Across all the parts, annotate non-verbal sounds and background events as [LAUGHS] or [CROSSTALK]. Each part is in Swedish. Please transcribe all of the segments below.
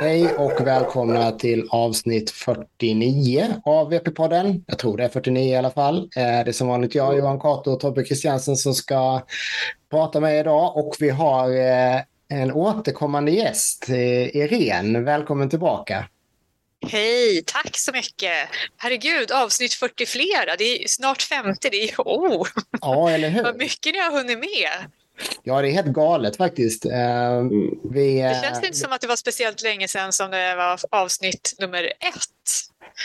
Hej och välkomna till avsnitt 49 av VP-podden. Jag tror det är 49 i alla fall. Eh, det är som vanligt jag, Johan Cato och Tobbe Christiansen som ska prata med idag. Och vi har eh, en återkommande gäst, eh, Irene. Välkommen tillbaka. Hej, tack så mycket. Herregud, avsnitt 40 flera. Det är snart 50. Det är oh. Ja, eller hur? Vad mycket ni har hunnit med. Ja, det är helt galet faktiskt. Uh, vi, uh, det känns inte som att det var speciellt länge sedan som det var avsnitt nummer ett.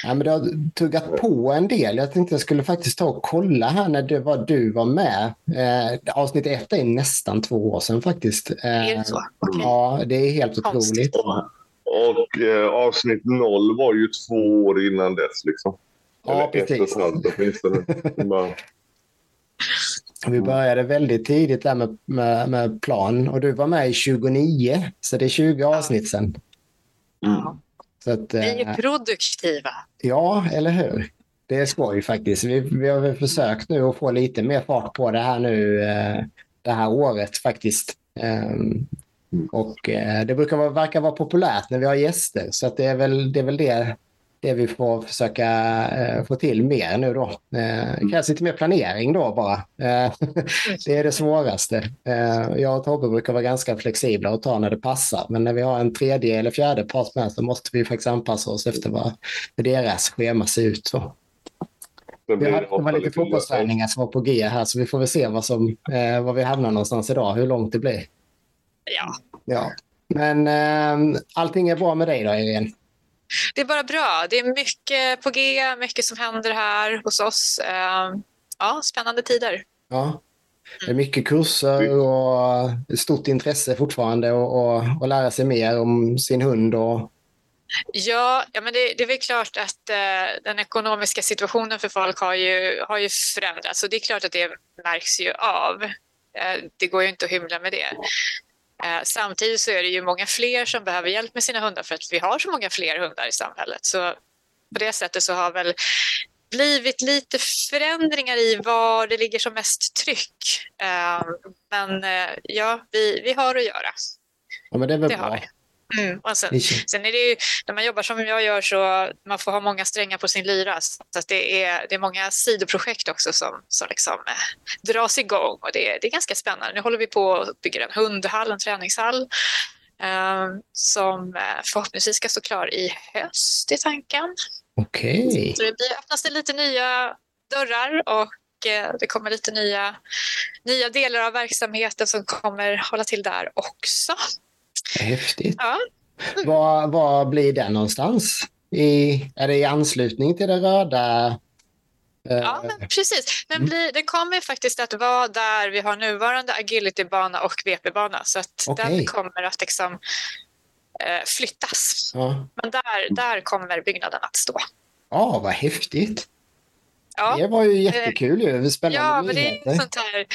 Ja, men det har tuggat på en del. Jag tänkte jag skulle faktiskt ta och kolla här när det var du var med. Uh, avsnitt ett är nästan två år sedan faktiskt. är det så? Okay. Ja, det är helt otroligt. Och eh, avsnitt noll var ju två år innan dess. Liksom. Ja, Eller precis. [LAUGHS] Vi började väldigt tidigt där med, med, med, plan och du var med i 29, så det är 20 avsnitt sen. Mm. Så att, Vi är eh, produktiva. Ja, eller hur? Det är skoj faktiskt. Vi, vi har försökt nu att få lite mer fart på det här nu eh, det här året faktiskt. Um, och eh, det brukar vara, verka vara populärt när vi har gäster, så att det är väl det, är väl det, det vi får försöka eh, få till mer nu då. Eh, det krävs lite mer planering då bara. Eh, [LAUGHS] det är det svåraste. Eh, jag och Tobbe brukar vara ganska flexibla och ta när det passar, men när vi har en tredje eller fjärde part med så måste vi faktiskt anpassa oss efter vad deras schema ser ut. Så. Vi hade, det var lite fotbollsträningar som var på G här, så vi får väl se vad, som, eh, var vi hamnar någonstans idag, hur långt det blir. Ja. ja. Men eh, allting är bra med dig då, Irene? [LAUGHS] Det är bara bra. Det är mycket på G, mycket som händer här hos oss. Eh, ja, spännande tider. Ja. Det är mycket kurser och stort intresse fortfarande att lära sig mer om sin hund. Och... Ja, ja men det, det är väl klart att eh, den ekonomiska situationen för folk har ju, har ju förändrats och det är klart att det märks ju av. Eh, det går ju inte att hymla med det. Eh, samtidigt så är det ju många fler som behöver hjälp med sina hundar för att vi har så många fler hundar i samhället. Så på det sättet så har väl blivit lite förändringar i var det ligger som mest tryck. Eh, men eh, ja, vi, vi har att göra. Ja, men det är väl det bra. Mm. Och sen, sen, är det ju, när man jobbar som jag gör så man får ha många strängar på sin lyra. Så att det, är, det är många sidoprojekt också som, som liksom, eh, dras igång och det, det är ganska spännande. Nu håller vi på att bygga en hundhall, en träningshall eh, som eh, förhoppningsvis ska stå klar i höst i tanken. Okej. Okay. Så det blir, öppnas det lite nya dörrar och eh, det kommer lite nya, nya delar av verksamheten som kommer hålla till där också. Häftigt. Ja. Var, var blir den någonstans? I, är det i anslutning till det röda? Eh, ja, men precis. Den, mm. blir, den kommer faktiskt att vara där vi har nuvarande agilitybana och VP-bana. Så att okay. den kommer att liksom, eh, flyttas. Ja. Men där, där kommer byggnaden att stå. Ja, vad häftigt. Ja. Det var ju jättekul. Ju. Spännande ja, men det är sånt här,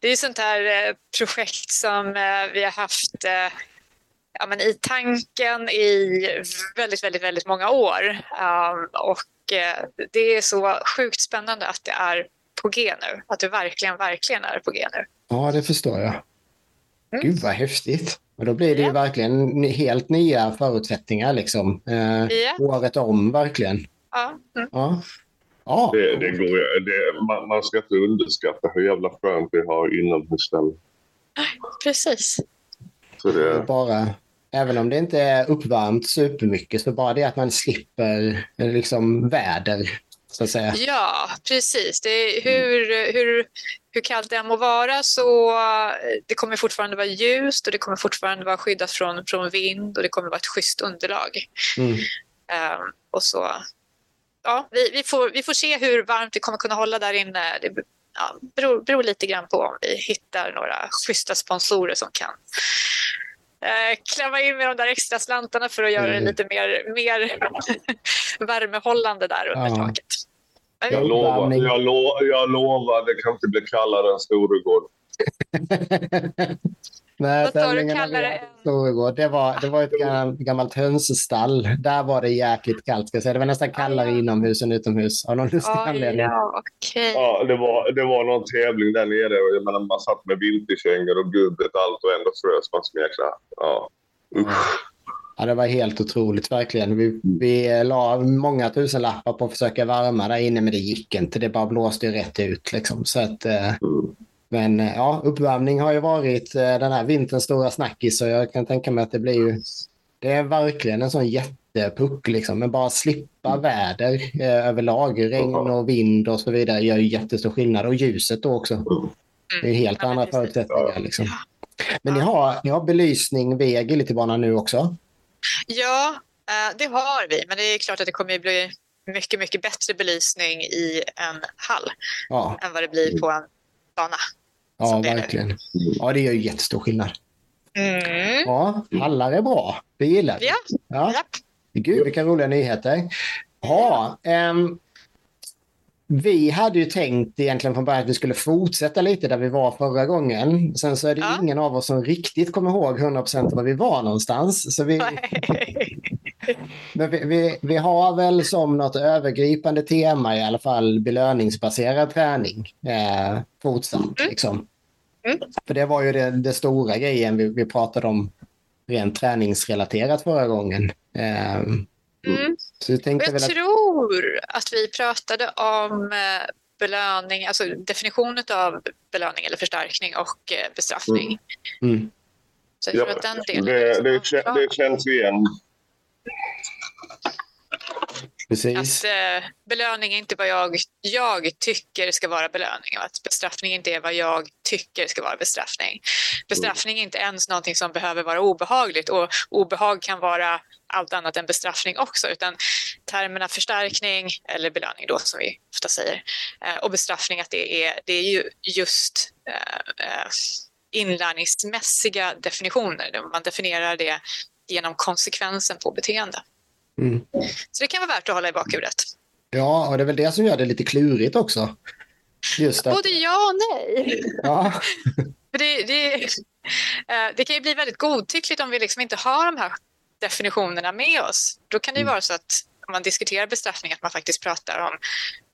det är sånt här eh, projekt som eh, vi har haft ja, men i tanken i väldigt, väldigt, väldigt många år. Um, och uh, det är så sjukt spännande att det är på G nu. Att det verkligen, verkligen är på G nu. Ja, det förstår jag. Mm. Gud vad häftigt. Och då blir det ja. ju verkligen helt nya förutsättningar liksom. Eh, ja. Året om verkligen. Ja. Mm. ja. ja. Det, det går, det, man, man ska inte underskatta hur jävla skönt vi har inomhusställen. Precis. Det... Bara, även om det inte är uppvärmt supermycket, så bara det att man slipper eh, liksom väder, så att säga. Ja, precis. Det, hur, hur, hur kallt det än må vara så eh, det kommer fortfarande vara ljust och det kommer fortfarande vara skyddat från, från vind och det kommer vara ett schysst underlag. Mm. Um, och så, ja, vi, vi, får, vi får se hur varmt vi kommer kunna hålla där inne. Det ja, beror, beror lite grann på om vi hittar några schyssta sponsorer som kan eh, klämma in med de där extra slantarna för att göra mm. det lite mer, mer [LAUGHS] värmehållande där under ja. taket. Jag lovar, jag, lo, jag lovar, det kan inte bli kallare än Storegård. [LAUGHS] [LAUGHS] Nej, Vad sa du kallare? Storegård. Det var, det var ett gammalt, hönsstall. Där var det jäkligt kallt. Ska jag säga. Det var nästan kallare ah, ja. inomhus än utomhus av någon lustig ah, anledning. Ja, okay. ja, det, var, det var någon tävling där nere. Jag menar, man satt med vinterkängor och gubbet allt och ändå frös man som jäkla... Ja. Usch. Ja, det var helt otroligt verkligen. Vi, vi la många tusen lappar på att försöka värma där inne, men det gick inte. Det bara blåste ju rätt ut. Liksom. Så att, eh, Mm. Men eh, ja, uppvärmning har ju varit eh, den här vinterns stora snackis. Så jag kan tänka mig att det blir ju... Det är verkligen en sån jättepuck. Liksom. Men bara slippa väder eh, överlag. Regn och vind och så vidare gör ju jättestor skillnad. Och ljuset då också. Det är helt andra förutsättningar. Liksom. Men ni har, ni har belysning vid agilitybanan nu också? Ja, eh, det har vi. Men det är klart att det kommer att bli mycket, mycket bättre belysning i en hall Ja, än vad det blir på en bana. Ja verkligen. Ja, det gör ju jättestor skillnad. Mm. Ja, hallar är bra. Det gillar vi. Ja, Ja. Gud, vilka roliga nyheter. Ja, ehm, vi hade ju tänkt egentligen från början att vi skulle fortsätta lite där vi var förra gången. Sen så är det Ja. ingen av oss som riktigt kommer ihåg 100% var vi var någonstans. Så vi, [LAUGHS] men vi, vi, vi har väl som något övergripande tema i alla fall belöningsbaserad träning eh, fortsatt. Liksom. Mm. För det var ju det, det stora grejen vi, vi pratade om rent träningsrelaterat förra gången. Eh, Mm. Så jag tänkte jag väl att... tror att vi pratade om eh, belöning, alltså definitionen av belöning eller förstärkning och eh, bestraffning. Mm, Så jag tror Ja, att den delen Det, det känns igen precis. Att eh, belöning är inte vad jag, jag tycker ska vara belöning och att bestraffning inte är vad jag tycker ska vara bestraffning. Bestraffning är inte ens någonting som behöver vara obehagligt och obehag kan vara allt annat än bestraffning också utan termerna förstärkning eller belöning då som vi ofta säger eh, och bestraffning att det är, det är ju just eh, eh inlärningsmässiga definitioner. Man definierar det genom konsekvensen på beteende. Mm. Så det kan vara värt att hålla i bakhuvudet. Ja, och det är väl det som gör det lite klurigt också. Just att, Både ja och nej. ja, [LAUGHS] det, det, eh, det kan ju bli väldigt godtyckligt om vi liksom inte har de här definitionerna med oss. Då kan det ju Mm. vara så att om man diskuterar bestraffning att man faktiskt pratar om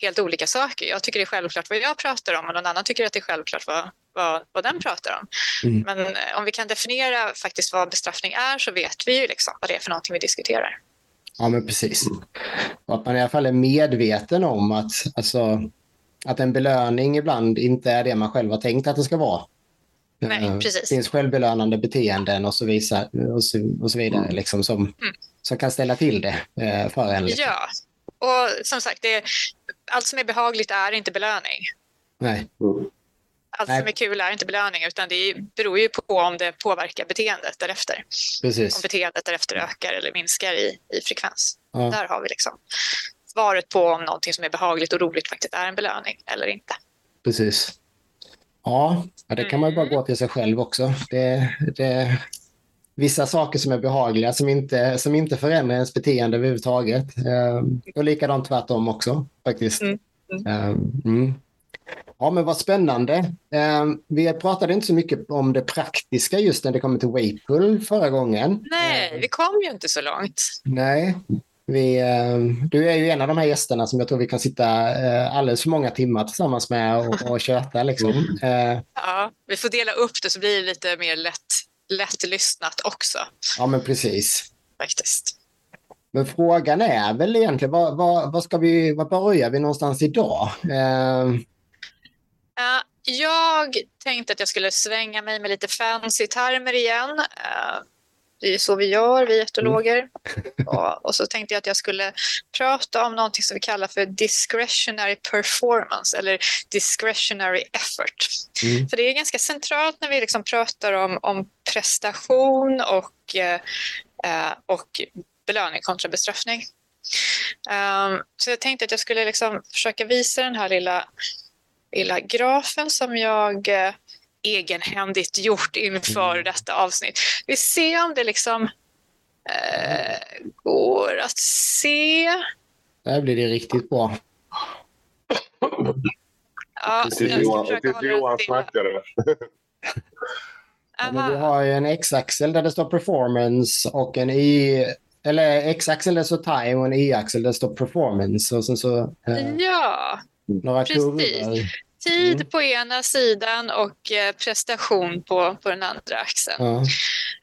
helt olika saker. Jag tycker det är självklart vad jag pratar om och någon annan tycker att det är självklart vad, vad, vad den pratar om. Mm. Men eh, om vi kan definiera faktiskt vad bestraffning är så vet vi ju liksom vad det är för någonting vi diskuterar. Ja, men precis. Och att man i alla fall är medveten om att, alltså, att en belöning ibland inte är det man själv har tänkt att det ska vara. Nej, Eh, precis. Det finns självbelönande beteenden och så, visa, och så, och så vidare liksom, som, som kan ställa till det eh, för en. Liksom. Ja, och som sagt, det, allt som är behagligt är inte belöning. Nej, Allt Nej. som är kul är inte belöning utan det beror ju på om det påverkar beteendet därefter. Om precis. beteendet därefter ökar eller minskar i, i frekvens. Ja, Där har vi liksom svaret på om någonting som är behagligt och roligt faktiskt är en belöning eller inte. precis. Ja, det kan man bara Mm. gå till sig själv också. Det, det, vissa saker som är behagliga som inte, som inte förändrar ens beteende överhuvudtaget. Eh, och likadant tvärtom också faktiskt. Mm. Eh, mm. Ja, men vad spännande. Eh, vi pratade inte så mycket om det praktiska just när det kommer till Wakepool förra gången. Nej, Eh, vi kom ju inte så långt. Nej. Vi, eh, du är ju en av de här gästerna som jag tror vi kan sitta eh, alldeles för många timmar tillsammans med och, och köta. Liksom. Eh, Ja, vi får dela upp det så blir det lite mer lätt, lätt lyssnat också ja, men precis. faktiskt. Men frågan är väl egentligen, vad, vad, vad ska vi, vad börjar vi någonstans idag? Eh, Eh, jag tänkte att jag skulle svänga mig med lite fancy termer igen. Eh, det är så vi gör, vi etologer. och, och så tänkte jag att jag skulle prata om någonting som vi kallar för discretionary performance eller discretionary effort. Mm. För det är ganska centralt när vi liksom pratar om, om prestation och, eh, och belöning kontra bestraffning. Um, så jag tänkte att jag skulle liksom försöka visa den här lilla, lilla grafen som jag eh, egenhändigt gjort inför Mm. detta avsnitt. Vi ser om det liksom eh, går att se. där blir det riktigt bra. Ja, Tills jag ska Johan, tills snackade. Ja, men vi Aha. har ju en x-axel där det står performance och en y... Eller x-axel där det står time och en y-axel där det står performance. Och sen så eh, Ja, några precis. kurvor. tid mm. på ena sidan och eh, prestation på, på den andra axeln. Ja.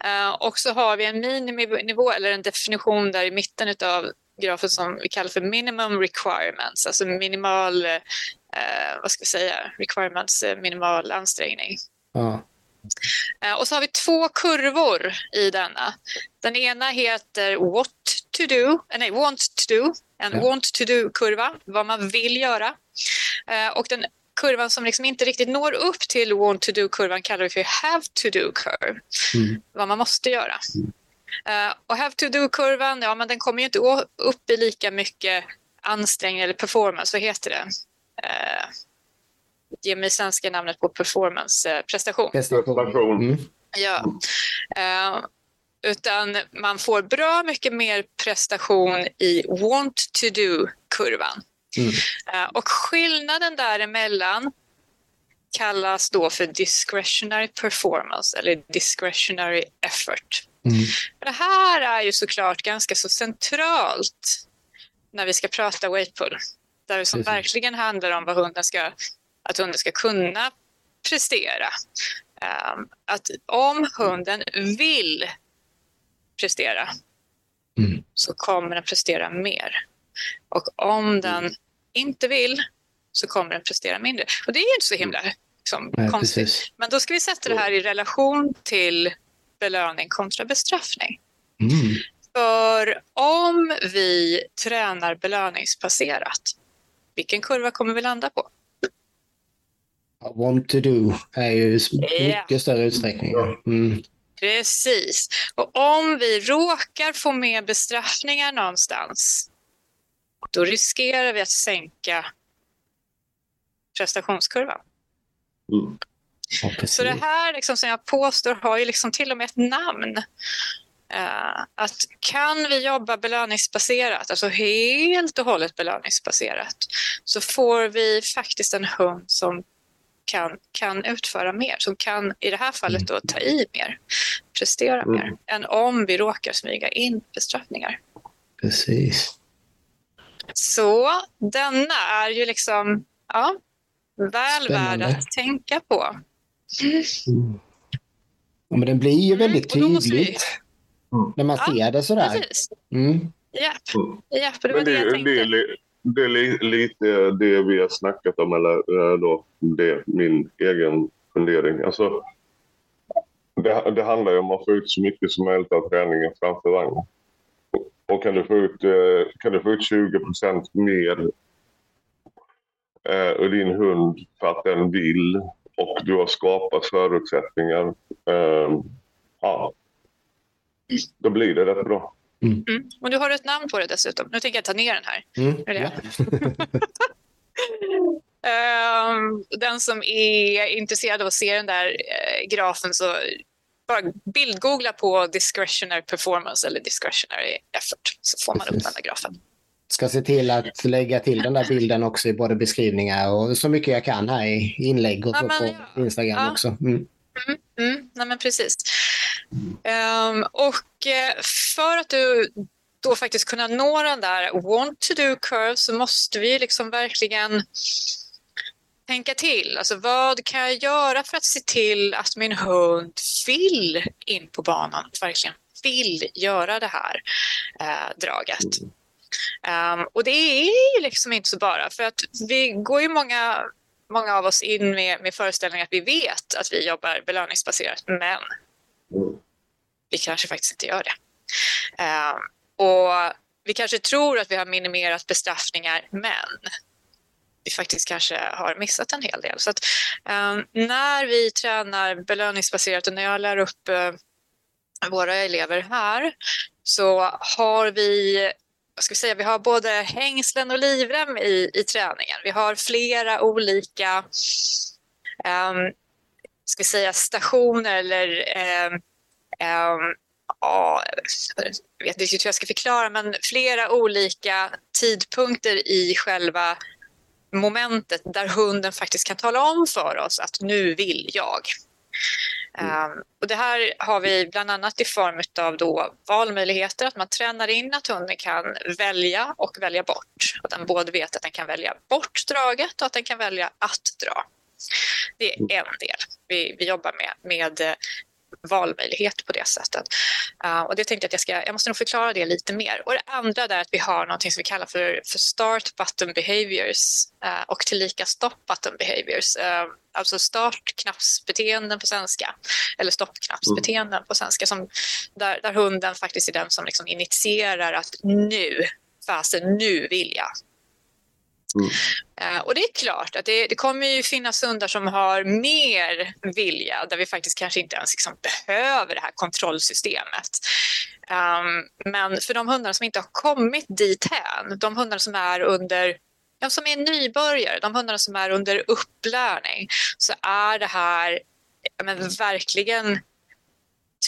Uh, och så har vi en miniminivå, eller en definition där i mitten av grafen som vi kallar för minimum requirements, alltså minimal, uh, vad ska vi säga, requirements, minimal ansträngning. Ja. Uh, och så har vi två kurvor i denna. Den ena heter what to do, nej, want to do, en ja. want to do-kurva, vad man vill göra. och den kurvan som liksom inte riktigt når upp till want to do-kurvan kallar vi för have to do-curve. Mm. Vad man måste göra. Mm. Och have to do-kurvan, ja men den kommer ju inte upp i lika mycket ansträngning eller performance, vad heter det? Ge mig svenska namnet på performance, uh, prestation. Prestation. Mm. Ja. Uh, utan man får bra mycket mer prestation i want to do-kurvan. Mm. Uh, och skillnaden däremellan kallas då för discretionary performance eller discretionary effort. Mm. Det här är ju såklart ganska så centralt när vi ska prata weightpull. Där det som Precis. verkligen handlar om vad hunden ska, att hunden ska kunna prestera. Um, att om hunden vill prestera mm. så kommer den prestera mer. Och om den inte vill så kommer den prestera mindre. Och det är inte så himla liksom, Nej, konstigt. Precis. Men då ska vi sätta det här i relation till belöning kontra bestraffning. Mm. För om vi tränar belöningsbaserat, vilken kurva kommer vi landa på? Want to do är ju mycket yeah. större utsträckning. Mm. Precis. Och om vi råkar få med bestraffningar någonstans, då riskerar vi att sänka prestationskurvan. Mm. Ja, så det här liksom, som jag påstår har ju liksom till och med ett namn. Uh, att kan vi jobba belöningsbaserat, alltså helt och hållet belöningsbaserat, så får vi faktiskt en hund som kan, kan utföra mer, som kan i det här fallet då ta i mer, prestera mm. mer, än om vi råkar smyga in bestraffningar. Precis. Så denna är ju liksom ja, väl värd att tänka på. Mm. Ja, men den blir ju väldigt mm, tydligt mm. när man ja, ser det sådär. Precis. Mm. Japp, mm. Japp det var men det, det jag tänkte. Det är, det är lite det vi har snackat om, eller eh, då, det min egen fundering. Alltså, det, det handlar ju om att få ut så mycket som möjligt av träningen framför vagnen. Och kan du få ut, eh, kan du få ut 20 procent mer eh, ur din hund för att den vill och du har skapat förutsättningar. Ja, då blir det rätt bra. Mm. Mm. Och du har ett namn på det dessutom. Nu tänker jag ta ner den här. Mm. Um, [LAUGHS] den som är intresserad av att se den där uh, grafen så bara bildgoogla på discretionary performance eller discretionary effort så får man Precis. upp den där grafen. Ska se till att lägga till den där bilden också i både beskrivningar och så mycket jag kan här i inlägg och ja, men, på ja. Instagram ja. också. Mm. Mm, mm, nej, men precis. Um, och eh, för att du då faktiskt kunna nå den där want to do curve så måste vi liksom verkligen tänka till. Alltså vad kan jag göra för att se till att min hund vill in på banan, verkligen vill göra det här eh, draget. Um, och det är ju liksom inte så bara, för att vi går ju många, många av oss in med, med föreställningen att vi vet att vi jobbar belöningsbaserat, men mm vi kanske faktiskt inte gör det. Eh, och vi kanske tror att vi har minimerat bestraffningar, men vi faktiskt kanske har missat en hel del. Så att, eh, när vi tränar belöningsbaserat och när jag lär upp eh, våra elever här så har vi vad ska vi säga, vi har både hängslen och livrem i, i träningen. Vi har flera olika um, ska vi säga, stationer eller um, um, ja, jag vet inte hur jag ska förklara, men flera olika tidpunkter i själva momentet där hunden faktiskt kan tala om för oss att nu vill jag. Mm. Um, och det här har vi bland annat i form av då valmöjligheter, att man tränar in att hunden kan välja och välja bort. Att den både vet att den kan välja bort draget och att den kan välja att dra. Det är mm. en del vi, vi jobbar med, med valmöjlighet på det sättet. Uh, och det tänkte jag att jag ska, jag måste nog förklara det lite mer. Och det andra är att vi har något som vi kallar för, för start button behaviors uh, och tillika stop button behaviors. Uh, alltså startknappsbeteenden på svenska eller stoppknappsbeteenden mm. på svenska som, där, där hunden faktiskt är den som liksom initierar att nu, fasen nu vill jag Mm. Eh, och det är klart att det, det, kommer ju finnas hundar som har mer vilja där vi faktiskt kanske inte ens liksom behöver det här kontrollsystemet. Um, men för de hundar som inte har kommit dit hän, de hundar som är under ja, som är nybörjare, de hundar som är under upplärning, så är det här men, verkligen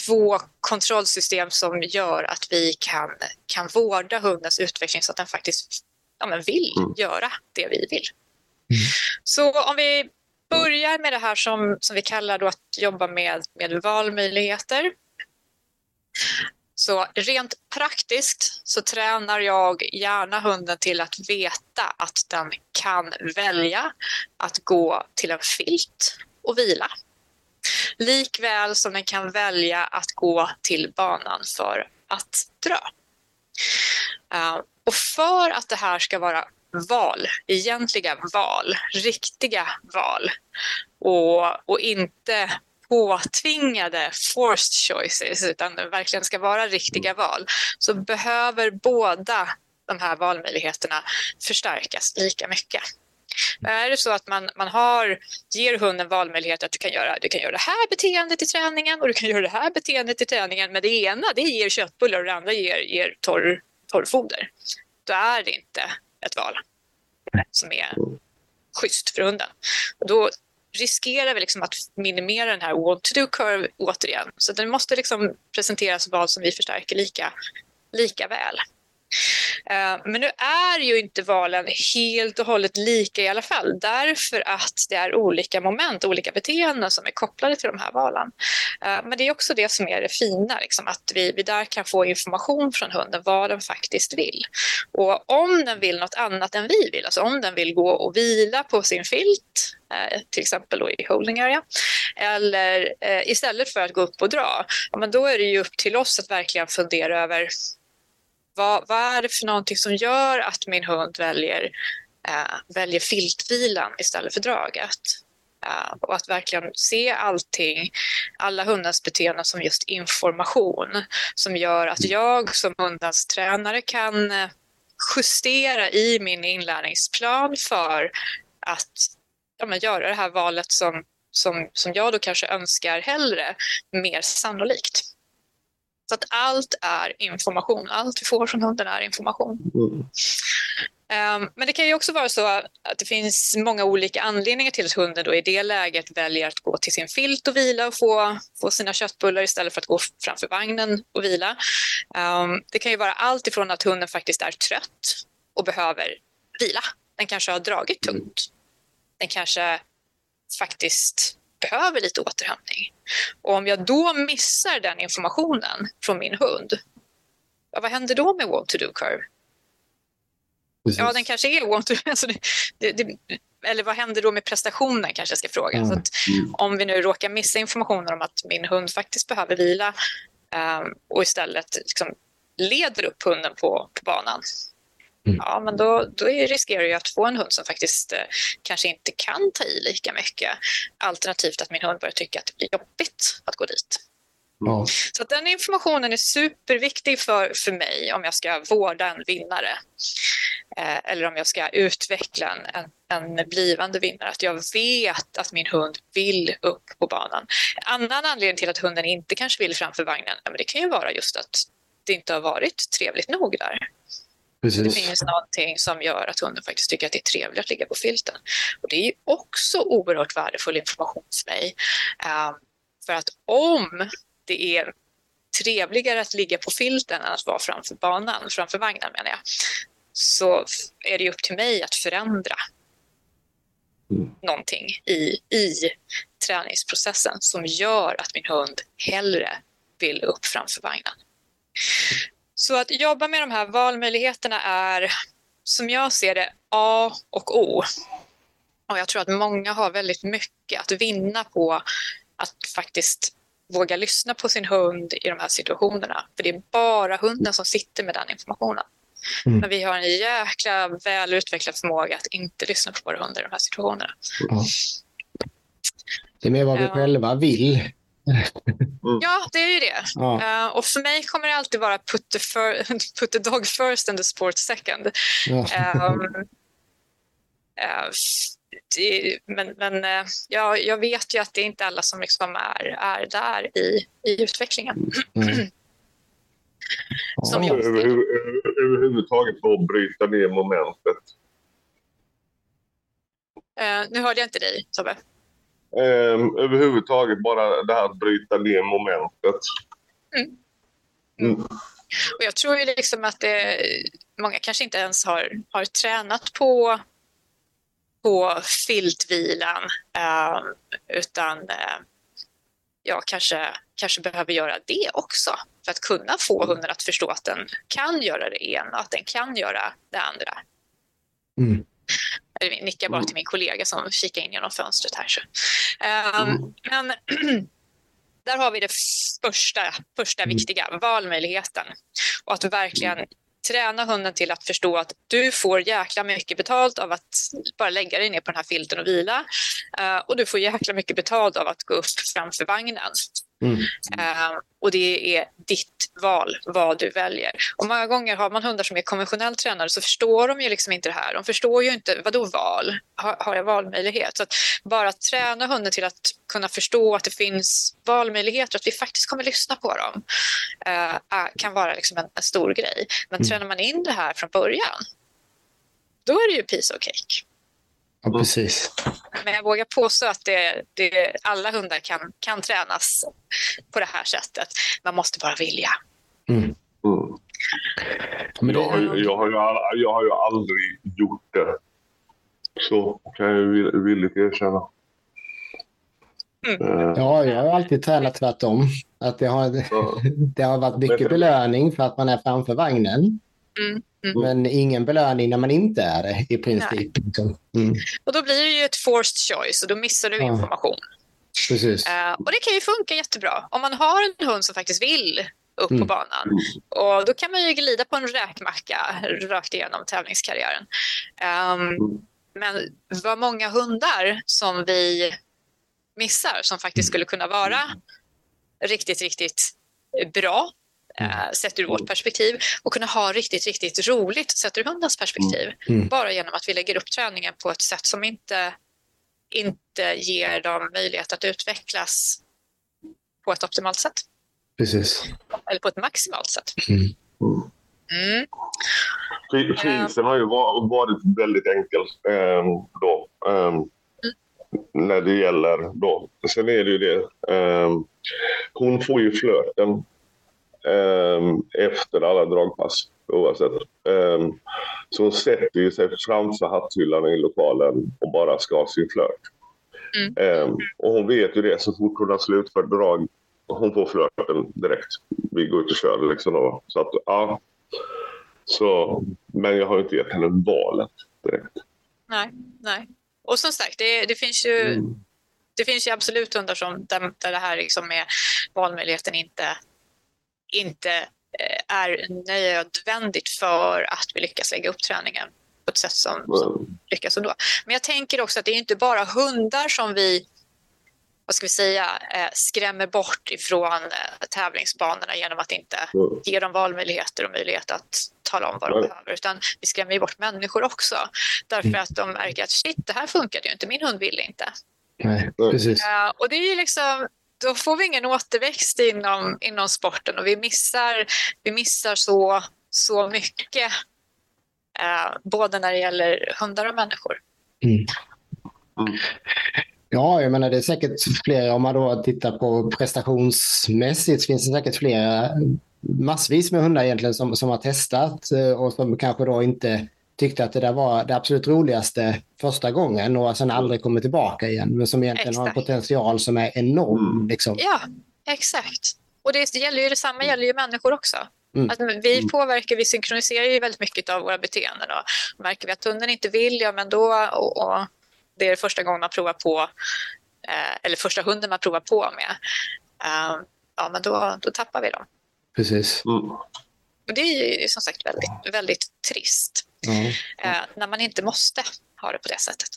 två kontrollsystem som gör att vi kan, kan vårda hundens utveckling så att den faktiskt ja, men vill mm. göra det vi vill. Mm. Så om vi börjar med det här som, som vi kallar då att jobba med, med valmöjligheter. Så rent praktiskt så tränar jag gärna hunden till att veta att den kan välja att gå till en filt och vila. Likväl som den kan välja att gå till banan för att dra. Och för att det här ska vara val, egentliga val, riktiga val och, och inte påtvingade forced choices utan det verkligen ska vara riktiga val så behöver båda de här valmöjligheterna förstärkas lika mycket. Är det så att man, man har, ger hunden valmöjlighet att du kan, göra, du kan göra det här beteendet i träningen och du kan göra det här beteendet i träningen men det ena det ger köttbullar och det andra ger, ger torr torrfoder, då är det inte ett val som är schysst för hunden. Och då riskerar vi liksom att minimera den här want to do curve återigen. Så den måste liksom presenteras val som vi förstärker lika, lika väl. Eh, men nu är ju inte valen helt och hållet lika i alla fall därför att det är olika moment, olika beteenden som är kopplade till de här valen. Eh, men det är också det som är det fina, liksom, att vi, vi där kan få information från hunden vad den faktiskt vill. Och om den vill något annat än vi vill, alltså om den vill gå och vila på sin filt eh, till exempel då i holding area, eller istället för att gå upp och dra, ja, men då är det ju upp till oss att verkligen fundera över vad, vad är det för någonting som gör att min hund väljer, äh, väljer filtvilan istället för draget? Uh, och att verkligen se allting, alla hundens beteenden som just information som gör att jag som hundens tränare kan uh, justera i min inlärningsplan för att ja, men göra det här valet som, som, som jag då kanske önskar hellre mer sannolikt. Så att allt är information. Allt vi får från hunden är information. Mm. Um, men det kan ju också vara så att det finns många olika anledningar till att hunden då i det läget väljer att gå till sin filt och vila och få, få sina köttbullar istället för att gå framför vagnen och vila. Um, det kan ju vara allt ifrån att hunden faktiskt är trött och behöver vila. Den kanske har dragit tungt. Den kanske faktiskt behöver lite återhämtning. Och om jag då missar den informationen från min hund, vad händer då med want to do curve? Precis. Ja, den kanske är want to [LAUGHS] alltså det, det, Eller vad händer då med prestationen kanske jag ska fråga. Mm. Så om vi nu råkar missa informationen om att min hund faktiskt behöver vila um, och istället liksom leder upp hunden på, på banan Mm. Ja, men då, då riskerar jag att få en hund som faktiskt eh, kanske inte kan ta i lika mycket. Alternativt att min hund börjar tycka att det blir jobbigt att gå dit. Mm. Så den informationen är superviktig för, för mig om jag ska vårda en vinnare. Eh, eller om jag ska utveckla en, en blivande vinnare. Att jag vet att min hund vill upp på banan. En annan anledning till att hunden inte kanske vill framför vagnen, men det kan ju vara just att det inte har varit trevligt nog där. Precis. Det finns någonting som gör att hunden faktiskt tycker att det är trevligt att ligga på filten. Och det är också oerhört värdefull information för mig. Um, för att om det är trevligare att ligga på filten än att vara framför banan, framför vagnen menar jag, så är det upp till mig att förändra mm. någonting i, i träningsprocessen som gör att min hund hellre vill upp framför vagnen. Så att jobba med de här valmöjligheterna är, som jag ser det, A och O. Och jag tror att många har väldigt mycket att vinna på att faktiskt våga lyssna på sin hund i de här situationerna. För det är bara hunden som sitter med den informationen. Mm. Men vi har en jäkla välutvecklad förmåga att inte lyssna på våra hundar i de här situationerna. Ja. Det är mer vad vi ja. själva vill. Mm. Ja, det är ju det. Ja. Uh, och för mig kommer det alltid vara put the, for, [LAUGHS] put the dog first and the sport second. Ja. Um, uh, det, men men uh, ja, jag vet ju att det är inte alla som liksom är, är där i, i utvecklingen. Mm. [CLEARS THROAT] som jag över, över, överhuvudtaget för att bryta ner momentet. nu hörde jag inte dig, Tobbe. Um, överhuvudtaget bara det här att bryta ner momentet. Mm. Mm. Och jag tror ju liksom att det, många kanske inte ens har, har tränat på, på filtvilan uh, utan uh, ja, kanske, kanske behöver göra det också för att kunna få hunden att förstå att den kan göra det ena och att den kan göra det andra. Mm. Jag nickar bara till min kollega som kikar in genom fönstret här. Så. Um, men [CLEARS THROAT] där har vi det första, första mm. viktiga, valmöjligheten. Och att verkligen träna hunden till att förstå att du får jäkla mycket betalt av att bara lägga dig ner på den här filten och vila. Uh, och du får jäkla mycket betalt av att gå upp framför vagnen. Mm. Uh, och det är ditt val vad du väljer. Och många gånger har man hundar som är konventionellt tränade så förstår de ju liksom inte det här. De förstår ju inte, vad då val? Har, har jag valmöjlighet? Så att bara träna hunden till att kunna förstå att det finns valmöjligheter, att vi faktiskt kommer lyssna på dem, uh, kan vara liksom en, en, stor grej. Men mm. tränar man in det här från början, då är det ju piece of cake. Ja, precis. Men jag vågar påstå att det, det, alla hundar kan, kan tränas på det här sättet. Man måste bara vilja. Mm. Mm. Jag, har, jag, har ju, jag har ju aldrig gjort det. Så kan jag ju villigt erkänna. Mm. Uh, ja, jag har alltid tränat tvärtom. Att det, har, uh, [LAUGHS] det har varit mycket belöning för att man är framför vagnen. Mm. Mm. Men ingen belöning när man inte är det i princip. Liksom. Mm. Och då blir det ju ett forced choice och då missar du ja. information. Precis. Uh, och det kan ju funka jättebra om man har en hund som faktiskt vill upp mm. på banan. Och då kan man ju glida på en räkmacka rakt igenom tävlingskarriären. Um, men vad många hundar som vi missar som faktiskt skulle kunna vara riktigt, riktigt bra eh, sett ur vårt perspektiv och kunna ha riktigt, riktigt roligt sett ur hundens perspektiv. Mm. mm. Bara genom att vi lägger upp träningen på ett sätt som inte, inte ger dem möjlighet att utvecklas på ett optimalt sätt. Precis. Eller på ett maximalt sätt. Mm. Mm. Krisen har ju varit väldigt enkel eh, då. Eh, mm. När det gäller då. Sen är det ju det. Eh, hon får ju flöten Ehm, efter alla dragpass oavsett. Ehm, så hon sätter ju sig framför hatthyllan i lokalen och bara ska ha sin flört. Mm. Ehm, och hon vet ju det så fort hon har slutfört drag. Hon får flörten direkt. Vi går ut och kör liksom då. Så att, ja. Så, men jag har inte gett henne valet direkt. Nej, nej. Och som sagt, det, det finns ju mm. det finns ju absolut hundar som, där, där det här liksom med valmöjligheten inte inte eh, är nödvändigt för att vi lyckas lägga upp träningen på ett sätt som, som lyckas ändå. Men jag tänker också att det är inte bara hundar som vi vad ska vi säga, eh, skrämmer bort ifrån eh, tävlingsbanorna genom att inte ge dem valmöjligheter och möjlighet att tala om vad de behöver. Utan vi skrämmer ju bort människor också. Därför mm. att de märker att shit, det här funkade ju inte, min hund ville inte. Nej, precis. och det är ju liksom, då får vi ingen återväxt inom, inom sporten och vi missar, vi missar så, så mycket. Eh, både när det gäller hundar och människor. Mm. Mm. Ja, jag menar det är säkert flera, om man då tittar på prestationsmässigt finns det säkert flera, massvis med hundar egentligen som, som har testat eh, och som kanske då inte tyckte att det där var det absolut roligaste första gången och sen aldrig kommer tillbaka igen. Men som egentligen exakt. har en potential som är enorm. Mm. Liksom. Ja, exakt. Och det gäller ju detsamma gäller ju människor också. Mm. Att vi mm. påverkar, vi synkroniserar ju väldigt mycket av våra beteenden. Och märker vi att hunden inte vill, ja men då, och, och det är det första gången man provar på, eh, eller första hunden man provar på med, eh, ja men då, då tappar vi dem. Precis. Mm. Och det är ju som sagt väldigt, väldigt trist. Mm. Eh, när man inte måste ha det på det sättet.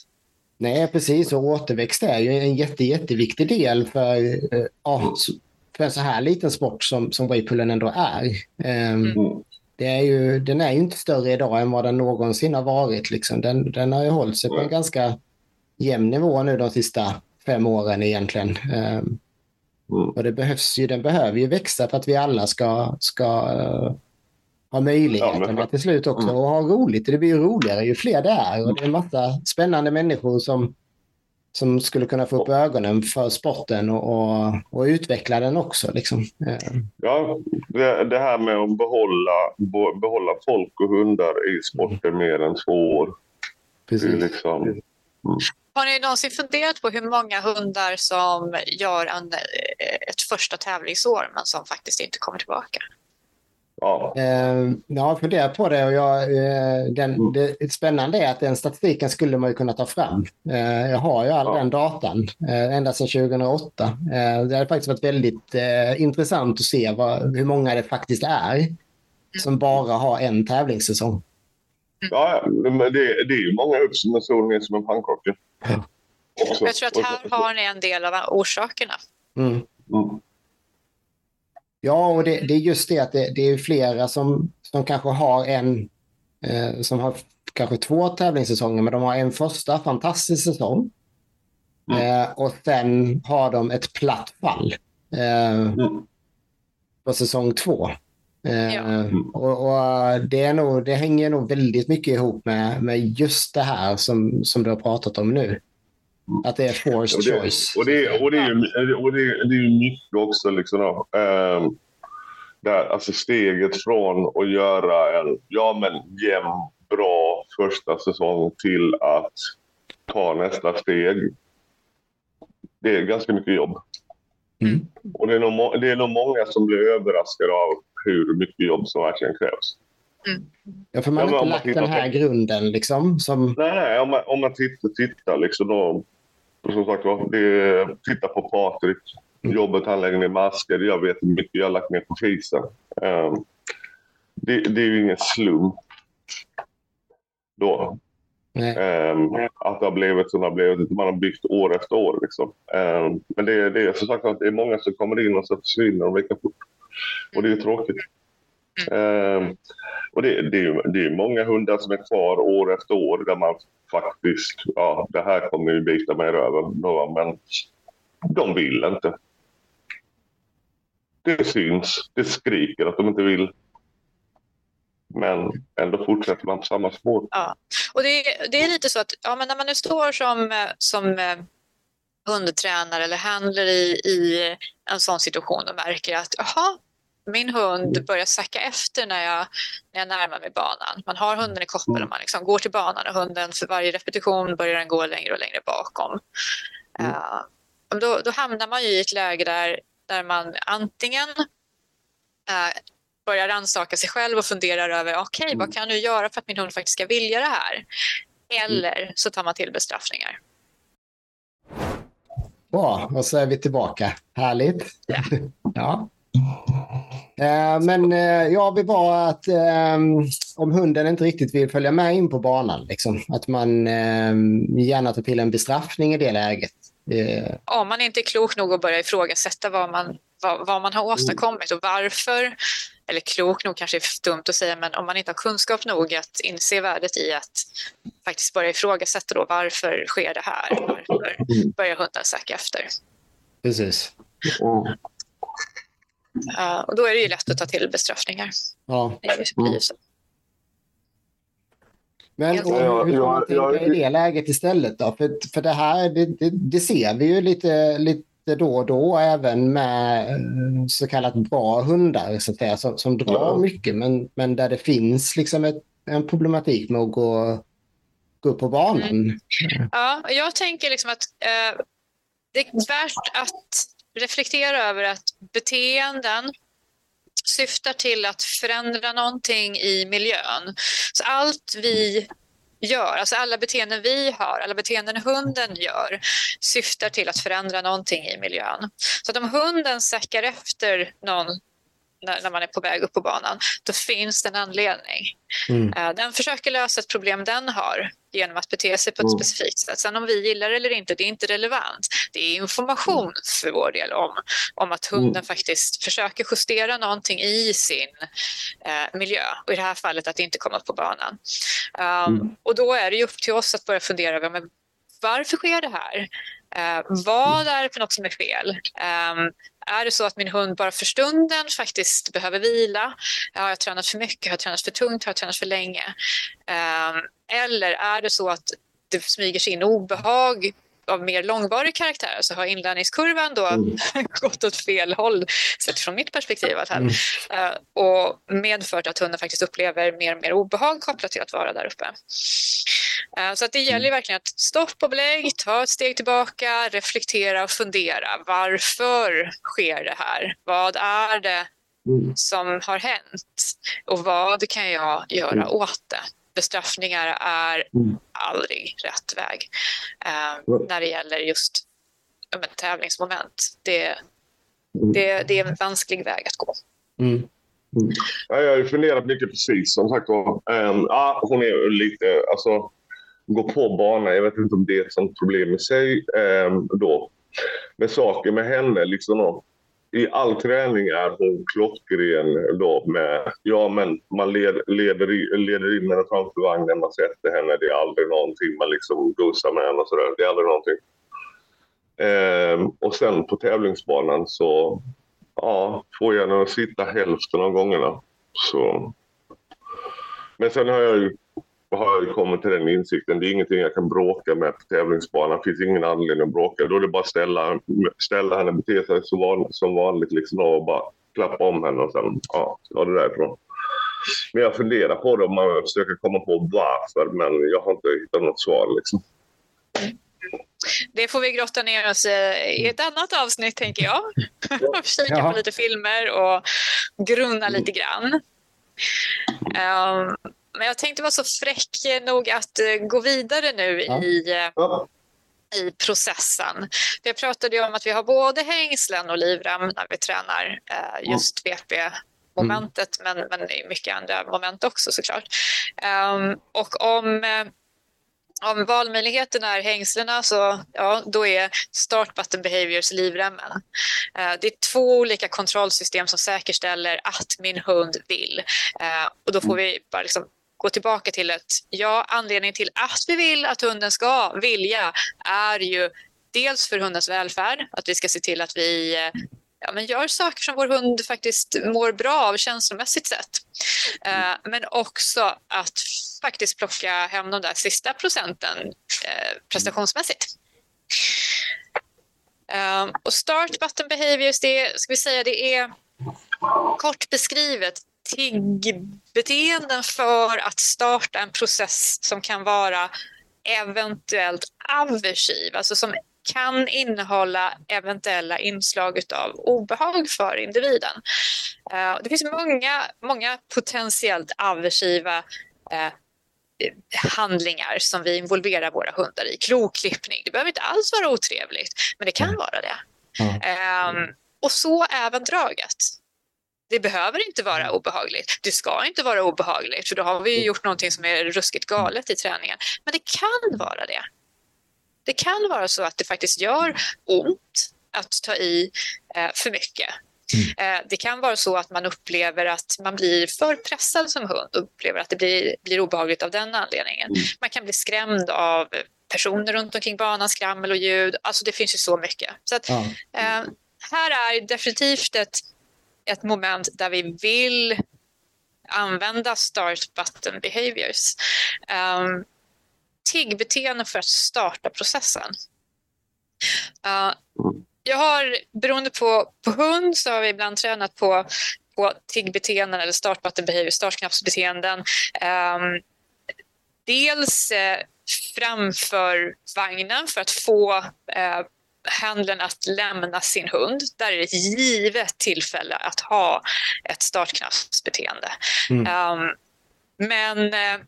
Nej, precis. Och återväxt är ju en jätte, jätteviktig del för, eh, för en så här liten sport som, som waypoolen ändå är. Um, mm. det är ju, den är ju inte större idag än vad den någonsin har varit. Liksom. Den, den har ju hållit sig på en ganska jämn nivå nu de sista fem åren egentligen. Um, mm. Och det behövs ju, den behöver ju växa för att vi alla ska, ska uh, ha möjligheten ja, men... till slut också mm. och ha roligt. Det blir ju roligare ju fler det är och det är en massa spännande människor som, som skulle kunna få upp ögonen för sporten och, och, och utveckla den också. Liksom. Ja, det, det, här med att behålla, behålla folk och hundar i sporten mer än två år. Precis. Liksom, mm. Har ni någonsin funderat på hur många hundar som gör en, ett första tävlingsår men som faktiskt inte kommer tillbaka? Ja. Eh, jag har funderat på det och jag, eh, den, mm. det spännande är att den statistiken skulle man ju kunna ta fram. Eh, jag har ju all ja. den datan eh, ända sedan 2008. Eh, det har faktiskt varit väldigt intressant att se vad, hur många det faktiskt är som bara har en tävlingssäsong. Ja, men det, det är ju många upp som en sol, som en pannkaka. Ja. Jag tror att här har ni en del av orsakerna. Mm. Mm. Ja, och det, det, är just det att det, det är flera som, som kanske har en, eh, som har kanske två tävlingssäsonger, men de har en första fantastisk säsong. Mm. Eh, och sen har de ett platt fall eh, mm. på säsong två. Eh, ja. Och, och, det, är nog, det hänger nog väldigt mycket ihop med, med just det här som, som du har pratat om nu. Att det är forced och det, choice. Och det, och det, är, och det, det är mycket också. Liksom, då, eh, där, alltså steget från att göra en ja, men jämn, bra första säsong till att ta nästa steg. Det är ganska mycket jobb. Mm. Och det är, nog, det är nog många som blir överraskade av hur mycket jobb som verkligen krävs. Mm. Ja, för man har inte lagt den här på... grunden liksom. Som... Nej, nej, om man, om man tittar, tittar liksom då, som sagt det, titta på Patrik, mm. jobbet han lägger ner masker. Jag vet hur mycket jag har lagt ner på krisen. Um, det, det, är ju ingen slump då. Um, att det har blivit som det har blivit. Man har byggt år efter år. Liksom. Um, men det, det är som sagt att det är många som kommer in och så försvinner de lika fort. Och det är tråkigt. Um, och det, det, det är många hundar som är kvar år efter år där man faktiskt, ja det här kommer ju bita mig i röven. Men de vill inte. Det syns, det skriker att de inte vill. Men ändå fortsätter man på samma spår. Ja. Och det, det är lite så att ja, men när man nu står som, som eh, hundtränare eller handler i, i en sån situation och märker att jaha, min hund börjar sacka efter när jag, när jag närmar mig banan. Man har hunden i koppel och man liksom går till banan och hunden för varje repetition börjar den gå längre och längre bakom. Mm. Uh, då, då, hamnar man i ett läge där, där man antingen uh, börjar rannsaka sig själv och funderar över okej, okay, vad mm. kan jag nu göra för att min hund faktiskt ska vilja det här? Eller så tar man till bestraffningar. Bra, och så är vi tillbaka. Härligt. Yeah. ja. [LAUGHS] Eh, men eh, jag vill bara att ehm, om hunden inte riktigt vill följa med in på banan, liksom, att man ehm, gärna tar till en bestraffning i det läget. Eh, om man inte är klok nog att börja ifrågasätta vad man, vad, vad man har åstadkommit och varför. Eller klok nog kanske är dumt att säga, men om man inte har kunskap nog att inse värdet i att faktiskt börja ifrågasätta då varför sker det här? Varför börjar hunden söka efter? Precis. Uh, och då är det ju lätt att ta till bestraffningar. Ja. Det blir ju så. Men hur får man tänka i det läget istället då? För, för det här, det, det, det, ser vi ju lite, lite lite då och då även med eh, så kallat bra hundar så att säga, som, som drar ja. mycket men, men där det finns liksom ett, en problematik med att gå, gå upp på banan. Mm. Ja, jag tänker liksom att eh, det är värt att reflektera över att beteenden syftar till att förändra någonting i miljön. Så allt vi gör, alltså alla beteenden vi har, alla beteenden hunden gör syftar till att förändra någonting i miljön. Så att om hunden säckar efter någon när, när man är på väg upp på banan, då finns det en anledning. Mm. Uh, den försöker lösa ett problem den har genom att bete sig på ett mm. specifikt sätt. Sen om vi gillar det eller inte, det är inte relevant. Det är information mm. för vår del om, om att hunden mm. faktiskt försöker justera någonting i sin uh, miljö och i det här fallet att inte komma upp på banan. Um, mm. Och då är det upp till oss att börja fundera över men varför sker det här? Uh, vad är det för något som är fel? Um, är det så att min hund bara för stunden faktiskt behöver vila? Har jag tränat för mycket? Har jag tränat för tungt? Har jag tränat för länge? Um, eller är det så att det smyger sig in obehag av mer långvarig karaktär så har inlärningskurvan då mm. [LAUGHS] gått åt fel håll, sett från mitt perspektiv. Att mm. uh, och medfört att hunden faktiskt upplever mer och mer obehag kopplat till att vara där uppe. Uh, så att det gäller mm. verkligen att stoppa och belägg, ta ett steg tillbaka, reflektera och fundera. Varför sker det här? Vad är det mm. som har hänt? Och vad kan jag göra mm. åt det? bestraffningar är aldrig rätt väg eh, när det gäller just tävlingsmoment. Det, det, det, är en vansklig väg att gå. Mm. Mm. Ja, jag har funderat mycket precis som sagt um, ja, Hon är lite, alltså gå på bana, jag vet inte om det är ett sånt problem i sig eh, då. Men saker med henne, liksom i all träning är hon klockren då med, ja men man led, leder, leder in henne framför vagnen, man sätter henne, det är aldrig någonting, man liksom gosar med henne och sådär, det är aldrig någonting. Eh, och sen på tävlingsbanan så, ja, får jag henne att sitta hälften av gångerna. Så. Men sen har jag ju har jag kommit till den insikten. Det är ingenting jag kan bråka med på tävlingsbanan. Det finns ingen anledning att bråka. Då är det bara att ställa, ställa henne, bete sig som vanligt, som vanligt liksom, och bara klappa om henne och sen ja, ta det därifrån. Men jag funderar på det om man försöker komma på varför, men jag har inte hittat något svar. Liksom. Det får vi grotta ner oss i ett annat avsnitt, tänker jag. Ja. [LAUGHS] Kika ja. på lite filmer och grunna lite grann. Um, men jag tänkte vara så fräck nog att uh, gå vidare nu ja. i, ja. i processen. Jag pratade ju om att vi har både hängslen och livrem när vi tränar uh, just VP-momentet, mm. men, men mycket andra moment också såklart. Um, och om om valmöjligheten är hängslena så ja, då är start button behaviors livremmen. Uh, det är två olika kontrollsystem som säkerställer att min hund vill. Uh, och då får vi bara liksom gå tillbaka till att ja, anledningen till att vi vill att hunden ska vilja är ju dels för hundens välfärd, att vi ska se till att vi eh, ja, men gör saker som vår hund faktiskt mår bra av känslomässigt sett. Eh, men också att faktiskt plocka hem de där sista procenten eh, prestationsmässigt. Uh, och start button behaviors, det, ska vi säga, det är kort beskrivet tiggbeteenden för att starta en process som kan vara eventuellt aversiv, alltså som kan innehålla eventuella inslag av obehag för individen. Uh, det finns många, många potentiellt aversiva uh, handlingar som vi involverar våra hundar i. Kloklippning, det behöver inte alls vara otrevligt, men det kan vara det. Mm. Och så även draget. Det behöver inte vara mm. obehagligt. Det ska inte vara obehagligt, för då har vi mm. gjort någonting som är ruskigt galet i träningen. Men det kan vara det. Det kan vara så att det faktiskt gör ont att ta i eh, för mycket. Mm. Eh, det kan vara så att man upplever att man blir för pressad som hund och upplever att det blir, blir obehagligt av den anledningen. Mm. Man kan bli skrämd av personer runt omkring banan, skrammel och ljud. Alltså det finns ju så mycket. Så att, ja. eh, här är definitivt ett ett moment där vi vill använda start button behaviors. Ehm, um, tiggbeteenden för att starta processen. Uh, jag har, beroende på, på hund så har vi ibland tränat på, på tiggbeteenden eller start button behavior, startknappsbeteenden. Um, dels eh, framför vagnen för att få eh, handlaren att lämna sin hund. Där är det ett givet tillfälle att ha ett startknappsbeteende. Mm. Um, men eh,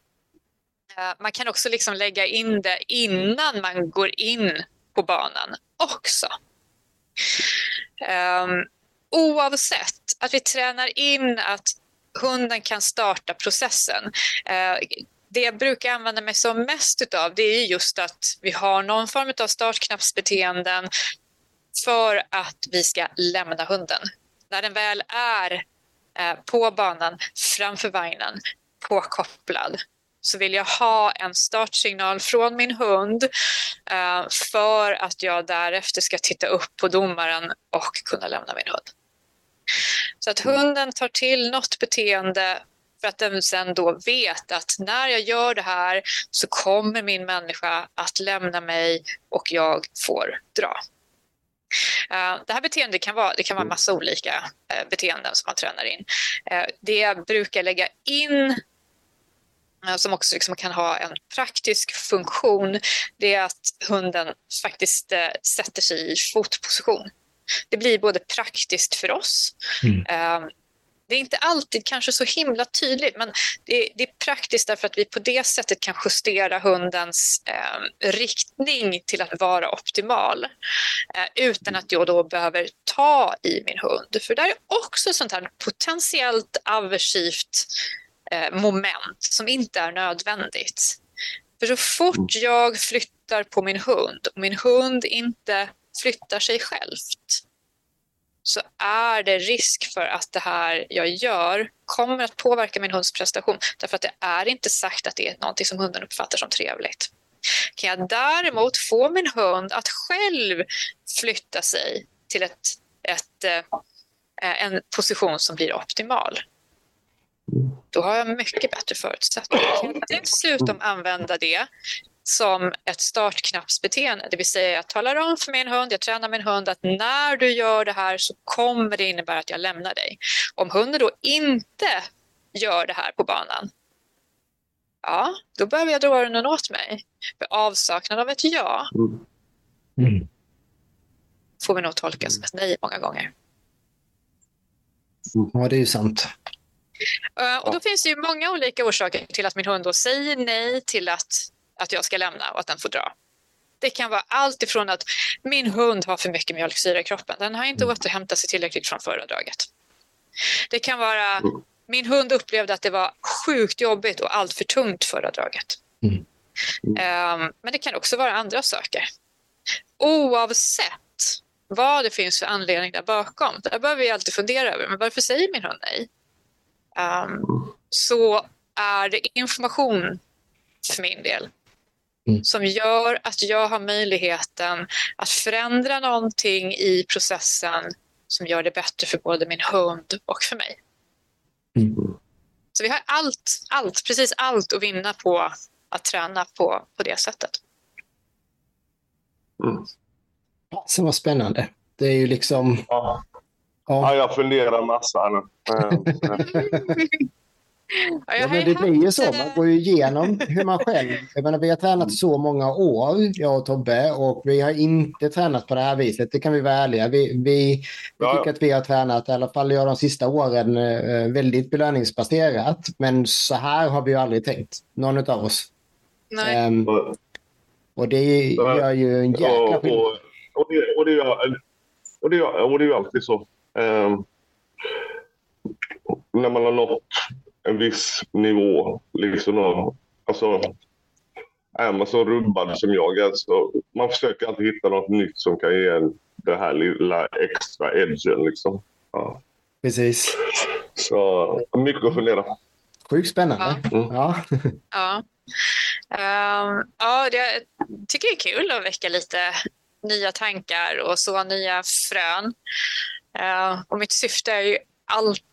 man kan också liksom lägga in det innan man går in på banan också. Um, oavsett att vi tränar in att hunden kan starta processen. Uh, det jag brukar använda mig som mest utav det är just att vi har någon form av startknappsbeteenden för att vi ska lämna hunden. När den väl är eh, på banan framför vagnen, påkopplad, så vill jag ha en startsignal från min hund eh, för att jag därefter ska titta upp på domaren och kunna lämna min hund. Så att hunden tar till något beteende för att den sen då vet att när jag gör det här så kommer min människa att lämna mig och jag får dra. Uh, det här beteendet kan vara, det kan vara massa olika uh, beteenden som man tränar in. Uh, det jag brukar lägga in Eh, som också liksom kan ha en praktisk funktion, det är att hunden faktiskt eh, sätter sig i fotposition. Det blir både praktiskt för oss, mm det är inte alltid kanske så himla tydligt, men det är, det är, praktiskt därför att vi på det sättet kan justera hundens eh, riktning till att vara optimal eh, utan att jag då behöver ta i min hund. För det är också sånt här potentiellt aversivt eh, moment som inte är nödvändigt. För så fort jag flyttar på min hund och min hund inte flyttar sig självt så är det risk för att det här jag gör kommer att påverka min hunds prestation därför att det är inte sagt att det är någonting som hunden uppfattar som trevligt. Kan jag däremot få min hund att själv flytta sig till ett, ett, eh, en position som blir optimal då har jag mycket bättre förutsättningar. Jag dessutom använda det som ett startknappsbeteende, det vill säga jag talar om för min hund, jag tränar min hund att när du gör det här så kommer det innebära att jag lämnar dig. Om hunden då inte gör det här på banan, ja, då behöver jag dra öronen åt mig. För avsaknad av ett ja mm. får vi nog tolka som ett nej många gånger. Ja, det är ju sant. Uh, och då finns det ju många olika orsaker till att min hund då säger nej till att, att jag ska lämna och att den får dra. Det kan vara allt ifrån att min hund har för mycket mjölksyra i kroppen. Den har inte mm. återhämtat sig tillräckligt från förra draget. Det kan vara mm. min hund upplevde att det var sjukt jobbigt och allt för tungt förra draget. Mm. Um, men det kan också vara andra saker. Oavsett vad det finns för anledning där bakom, där behöver vi alltid fundera över, men varför säger min hund nej? um, så är det information för min del mm. som gör att jag har möjligheten att förändra någonting i processen som gör det bättre för både min hund och för mig. Mm. Så vi har allt, allt, precis allt att vinna på att träna på, på det sättet. Mm. Så vad spännande. Det är ju liksom... Ja. Ja. jag funderar massa nu. [LAUGHS] Ja, men det blir ju så. Man går ju igenom hur man själv... Jag menar, vi har tränat så många år, jag och Tobbe, och vi har inte tränat på det här viset. Det kan vi vara ärliga. Vi, vi, vi ja. tycker att vi har tränat, i alla fall jag de sista åren, eh, väldigt belöningsbaserat. Men så här har vi ju aldrig tänkt, någon av oss. Nej. Um, och det gör ju en jäkla skillnad. Och, det, och, det, gör, och, det, och det är ju alltid så. Eh, när man har nått en viss nivå, liksom, alltså, är man så rubbad som jag är så man försöker alltid hitta något nytt som kan ge en det här lilla extra edgen. Liksom. Ja. Precis. Så mycket att fundera. Sjukt spännande. Ja. Mm. Ja. [LAUGHS] ja. Um, ja, jag tycker det är kul att väcka lite nya tankar och så nya frön. Uh, och mitt syfte är ju alltid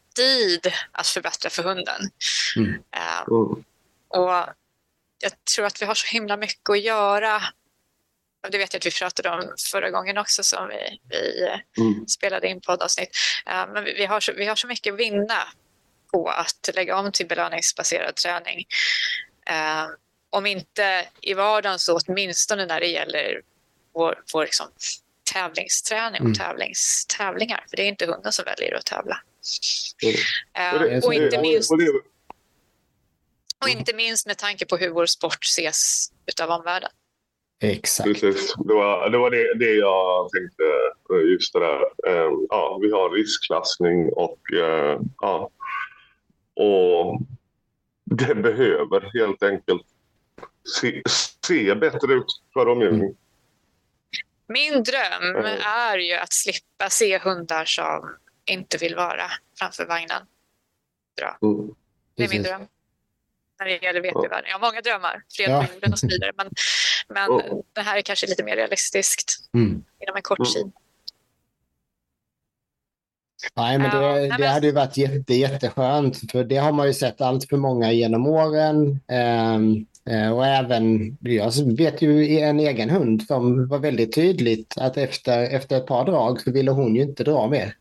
att förbättra för hunden. Mm. Uh, och jag tror att vi har så himla mycket att göra det vet jag att vi pratade om förra gången också som vi, vi mm. spelade in poddavsnitt. Uh, men vi, vi, har så, vi har så mycket att vinna på att lägga om till belöningsbaserad träning. Uh, om inte i vardagen så åtminstone när det gäller vår, vår liksom, tävlingsträning och mm. tävlings, tävlingar. För det är inte hunden som väljer att tävla. Uh, och, inte minst, och inte minst med tanke på hur vår sport ses av omvärlden. Exakt. Precis. Det var, det, var det, det jag tänkte. Just det där. Um, ja, vi har riskklassning och uh, ja. Och det behöver helt enkelt se, se bättre ut för omgivningen. Min dröm är ju att slippa se hundar som inte vill vara framför vagnen. Bra. Mm. Det är min dröm när det gäller VP-världen. Jag har många drömmar, fred på jorden och så vidare. Men, men oh. det här är kanske lite mer realistiskt mm. inom en kort tid. Nej, men det, ja, det hade ju varit jätte, jätteskönt. För det har man ju sett allt för många genom åren. Um, och även, jag vet ju en egen hund som var väldigt tydligt att efter, efter ett par drag så ville hon ju inte dra mer.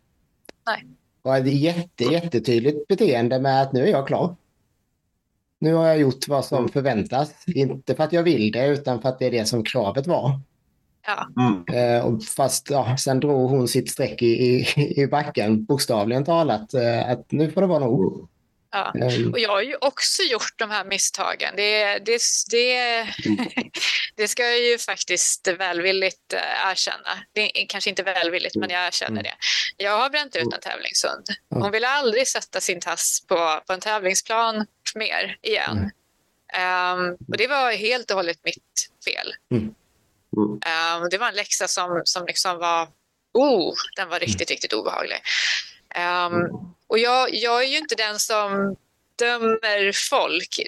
Nej. Och ett jätte, jättetydligt beteende med att nu är jag klar. Nu har jag gjort vad som mm. förväntas. Inte för att jag vill det, utan för att det är det som kravet var. Ja. Mm. Eh, och fast ja, sen drog hon sitt streck i, i, i backen, bokstavligen talat. Eh, att nu får det vara nog. Ja. Um. Och jag har ju också gjort de här misstagen. Det, det, det, [LAUGHS] det ska jag ju faktiskt välvilligt eh, erkänna. Det är kanske inte välvilligt, men jag erkänner mm. det. Jag har bränt ut en tävlingshund. Hon ville aldrig sätta sin tass på, på en tävlingsplan mer igen. Um, och det var helt och hållet mitt fel. Mm. Um, det var en läxa som, som liksom var... Oh, den var riktigt, riktigt obehaglig. Um, och jag, jag är ju inte den som dömer folk.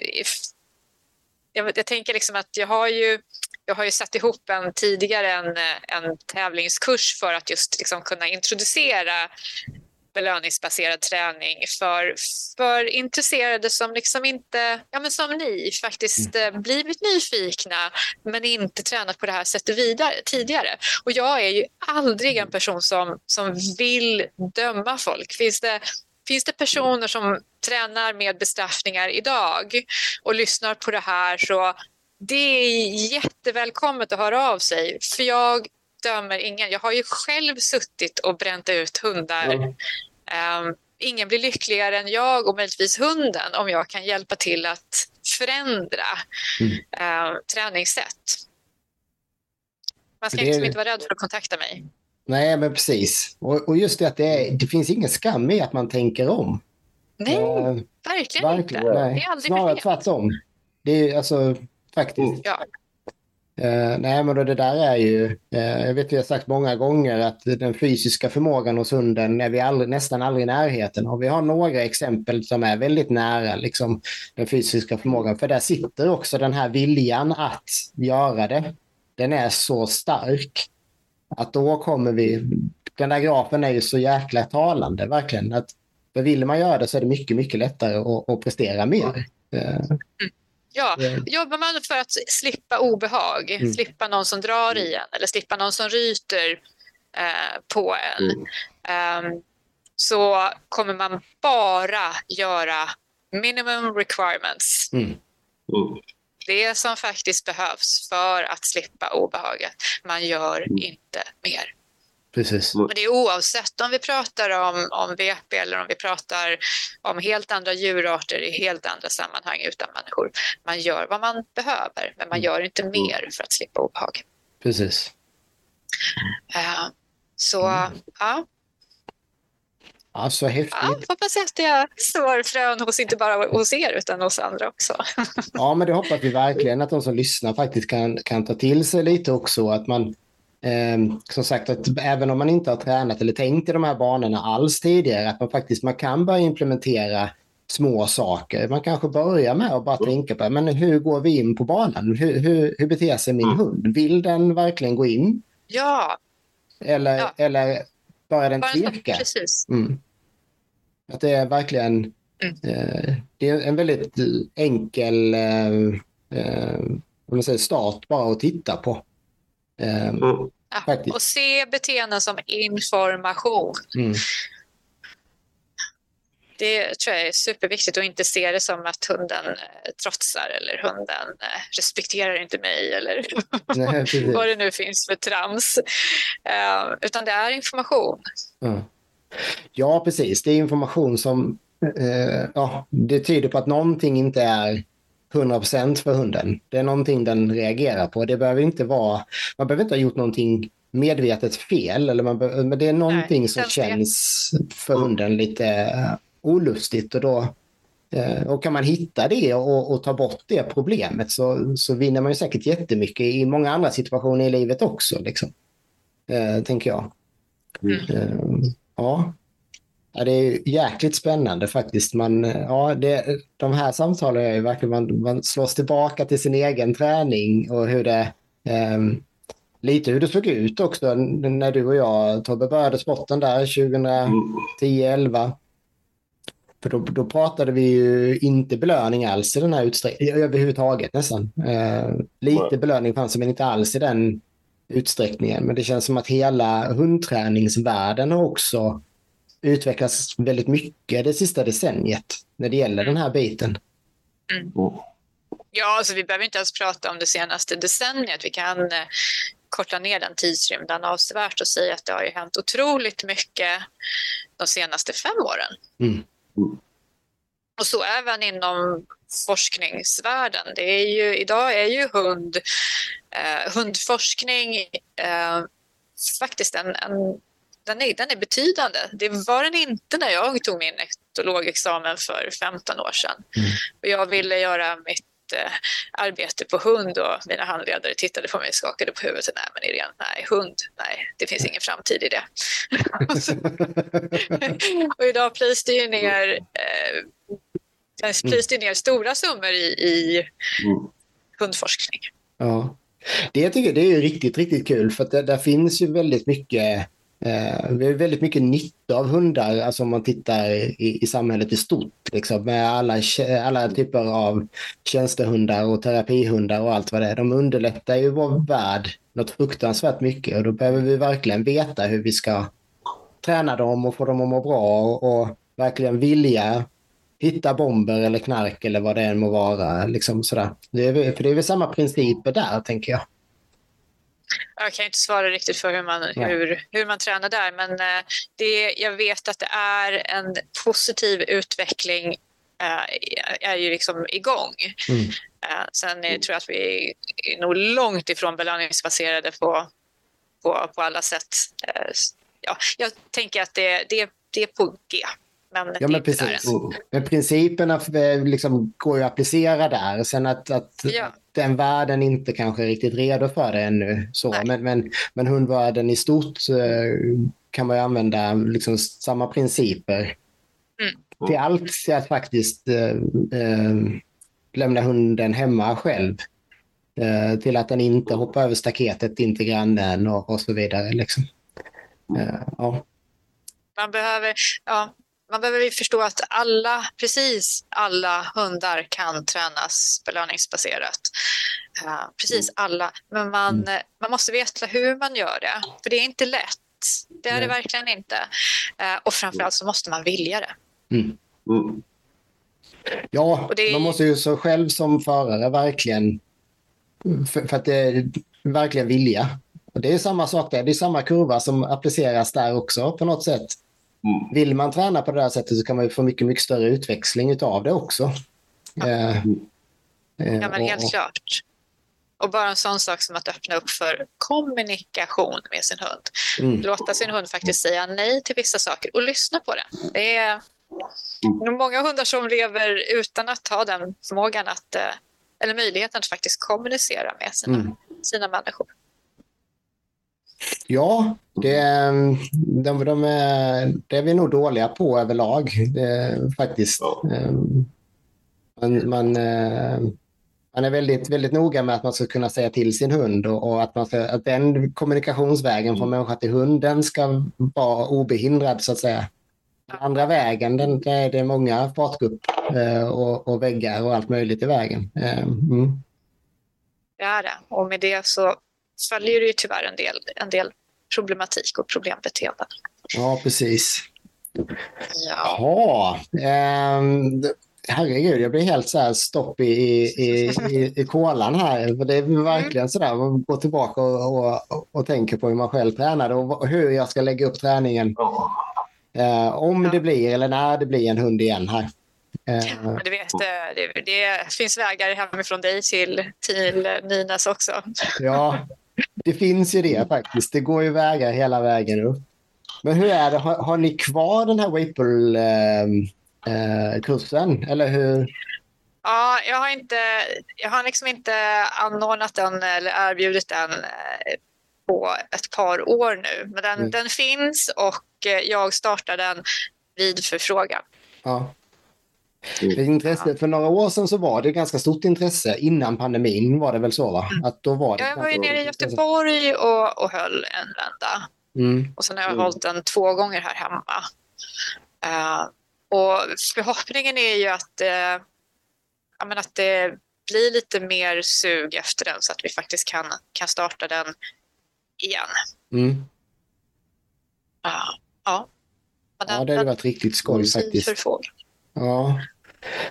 Jag, jag tänker liksom att jag har ju jag har ju satt ihop en tidigare en, en tävlingskurs för att just liksom kunna introducera belöningsbaserad träning för, för intresserade som liksom inte, ja men som ni, faktiskt mm. Eh, blivit nyfikna men inte tränat på det här sättet vidare, tidigare. Och jag är ju aldrig en person som, som vill döma folk. Finns det, finns det personer som tränar med bestraffningar idag och lyssnar på det här så det är jättevälkommet att höra av sig. För jag dömer ingen. Jag har ju själv suttit och bränt ut hundar. Mm. Um, ingen blir lyckligare än jag och möjligtvis hunden om jag kan hjälpa till att förändra mm. uh, träningssätt. Man ska det... liksom inte vara rädd för att kontakta mig. Nej, men precis. Och, och just det att det, är, det finns ingen skam i att man tänker om. Nej, uh, verkligen, verkligen, inte. Nej. Det är aldrig Snarare tvärtom. Det är alltså faktiskt. Ja. Eh, nej, men det där är ju, eh, jag vet vi har sagt många gånger att den fysiska förmågan hos hunden är vi aldrig, nästan aldrig i närheten av. Vi har några exempel som är väldigt nära liksom, den fysiska förmågan, för där sitter också den här viljan att göra det. Den är så stark att då kommer vi, den där grafen är ju så jäkla talande verkligen. Att, för vill man göra det så är det mycket, mycket lättare att, att prestera mer. Eh, mm. Ja, jobbar man för att slippa obehag, mm. slippa någon som drar i en eller slippa någon som ryter eh, på en mm. um, så kommer man bara göra minimum requirements. Mm. mm. Det som faktiskt behövs för att slippa obehaget. Man gör mm. inte mer. Precis. Och det är oavsett om vi pratar om, om VP eller om vi pratar om helt andra djurarter i helt andra sammanhang utan människor. Man gör vad man behöver, men man mm. gör inte mer för att slippa obehag. Precis. Uh, så, mm. ja. Ja, så häftigt. Ja, hoppas att jag sår frön hos inte bara hos er utan hos andra också. ja, men det hoppas vi verkligen att de som lyssnar faktiskt kan, kan ta till sig lite också. Att man Eh, som sagt, att även om man inte har tränat eller tänkt i de här banorna alls tidigare, att man faktiskt man kan börja implementera små saker. Man kanske börjar med att bara mm. tänka på men hur går vi in på banan? Hur, hur, hur beter sig min mm. hund? Vill den verkligen gå in? Ja. Eller, ja. eller börjar den tveka? Precis. Mm. Att det är verkligen mm. eh, det är en väldigt enkel eh, eh, man säger start bara att titta på. Eh, Mm. Ja, och se beteenden som information. mm. Det tror jag är superviktigt och inte se det som att hunden eh, trotsar eller hunden eh, respekterar inte mig eller [LAUGHS] Nej, vad det nu finns för trams. Eh, utan det är information. Ja. ja, precis. Det är information som eh, ja, det tyder på att någonting inte är 100% för hunden. Det är någonting den reagerar på. Det behöver inte vara, man behöver inte ha gjort någonting medvetet fel, eller man be, men det är någonting Nej, som känns det. för hunden lite eh, olustigt. Och då eh, och kan man hitta det och, och ta bort det problemet så, så vinner man ju säkert jättemycket i många andra situationer i livet också. Liksom. Eh, tänker jag. Eh, ja. Ja, det är jäkligt spännande faktiskt. Man, eh, ja, det, de här samtalen är ju verkligen, man, man slås tillbaka till sin egen träning och hur det, ehm, lite hur det såg ut också när du och jag, Tobbe, började sporten där 2010-11. För då, då pratade vi ju inte belöning alls i den här utsträckningen, överhuvudtaget nästan. Eh, lite belöning fanns men inte alls i den utsträckningen. Men det känns som att hela hundträningsvärlden har också utvecklats väldigt mycket det sista decenniet när det gäller den här biten. Mm. Ja, alltså vi behöver inte ens prata om det senaste decenniet. Vi kan eh, korta ner den tidsrymden avsevärt och säga att det har ju hänt otroligt mycket de senaste fem åren. Mm. Och så även inom forskningsvärlden. Det är ju, idag är ju hund, eh, hundforskning eh, faktiskt en, en den är, den är betydande. Det var den inte när jag tog min etologexamen för 15 år sedan. Mm. Och jag ville göra mitt eh, arbete på hund och mina handledare tittade på mig och skakade på huvudet. Nej, men Irene, nej, hund, nej, det finns ingen framtid i det. [LAUGHS] och idag plöjs det ju ner, eh, plöjs det ner stora summor i, i Mm. hundforskning. Ja, det jag tycker det är riktigt, riktigt kul för att det, där finns ju väldigt mycket Eh, vi har väldigt mycket nytta av hundar, alltså om man tittar i, i samhället i stort. Liksom, med alla, alla typer av tjänstehundar och terapihundar och allt vad det är. De underlättar ju vår värld något fruktansvärt mycket och då behöver vi verkligen veta hur vi ska träna dem och få dem att må bra och, och verkligen vilja hitta bomber eller knark eller vad det än må vara. Liksom sådär. Det är, för det är väl samma principer där, tänker jag. Jag kan inte svara riktigt för hur man, Nej. hur, hur man tränar där, men eh, det, jag vet att det är en positiv utveckling eh, är ju liksom igång. Mm. Eh, sen tror jag att vi är nog långt ifrån belöningsbaserade på, på, på alla sätt. Ja, jag tänker att det, det, det är på G, men Ja, men precis. Men principerna liksom går ju att applicera där. Sen att, att Ja. Den världen inte kanske riktigt redo för det ännu. Så. Nej. Men, men, men hundvärlden i stort eh, kan man ju använda liksom samma principer Mm. till allt. Till att faktiskt eh, eh, lämna hunden hemma själv. Eh, till att den inte hoppar över staketet in till grannen och, och så vidare. Liksom. Ja. Man behöver, ja, man behöver ju förstå att alla, precis alla hundar kan tränas belöningsbaserat. Eh, precis alla. Men man, eh, man måste veta hur man gör det. För det är inte lätt. Det är det Nej. verkligen inte. Eh, och framförallt så måste man vilja det. Mm. Mm. Ja, det- man måste ju så själv som förare verkligen för, för att det verkligen vilja. Och det är samma sak där. Det är samma kurva som appliceras där också på något sätt. Mm. Vill man träna på det här sättet så kan man ju få mycket, mycket större utväxling av det också. Eh, eh, Ja, men och- helt och- klart. Och bara en sån sak som att öppna upp för kommunikation med sin hund. Mm. Låta sin hund faktiskt säga nej till vissa saker och lyssna på det. Det är nog många hundar som lever utan att ha den förmågan att, eh, eller möjligheten att faktiskt kommunicera med sina, Mm. sina människor. Ja, det, de, de är, det är vi nog dåliga på överlag det, faktiskt. Ja. Eh, Man, man, eh, man är väldigt, väldigt noga med att man ska kunna säga till sin hund och, och att, man ska, att den kommunikationsvägen från människa till hund den ska vara obehindrad så att säga. Den andra vägen, den, det är många fartgupp eh, och, och väggar och allt möjligt i vägen. Eh, mm. Det är det. Och med det så följer det ju tyvärr en del, en del problematik och problembeteenden. Ja, precis. Ja. Jaha. Um, herregud, jag blir helt så här stopp i, i, i, i kolan här. För det är verkligen så där, man går tillbaka och, och, och tänker på hur man själv tränade och hur jag ska lägga upp träningen. Uh, om det blir eller när det blir en hund igen här. Uh, du vet, det, det, finns vägar hemifrån dig till, till Ninas också. Ja, [LAUGHS] det finns ju det faktiskt. Det går ju vägar hela vägen upp. Men hur är det, har, har ni kvar den här Whipple eh, kursen, eller hur? Ja, jag har, inte, jag har liksom inte anordnat den eller erbjudit den eh, på ett par år nu. Men den, mm. den finns och eh, jag startar den vid förfrågan. Ja. För, intresse, för några år sedan så var det ganska stort intresse. Innan pandemin var det väl så? Va? Mm. Att då var det jag var ju nere i Göteborg och, och höll en vända. Mm. Och sen har jag mm. hållit den två gånger här hemma. Uh, och förhoppningen är ju att, uh, ja, att det blir lite mer sug efter den så att vi faktiskt kan, kan starta den igen. Mm. Uh, ja. Den, ja, det hade varit riktigt skoj faktiskt. Ja.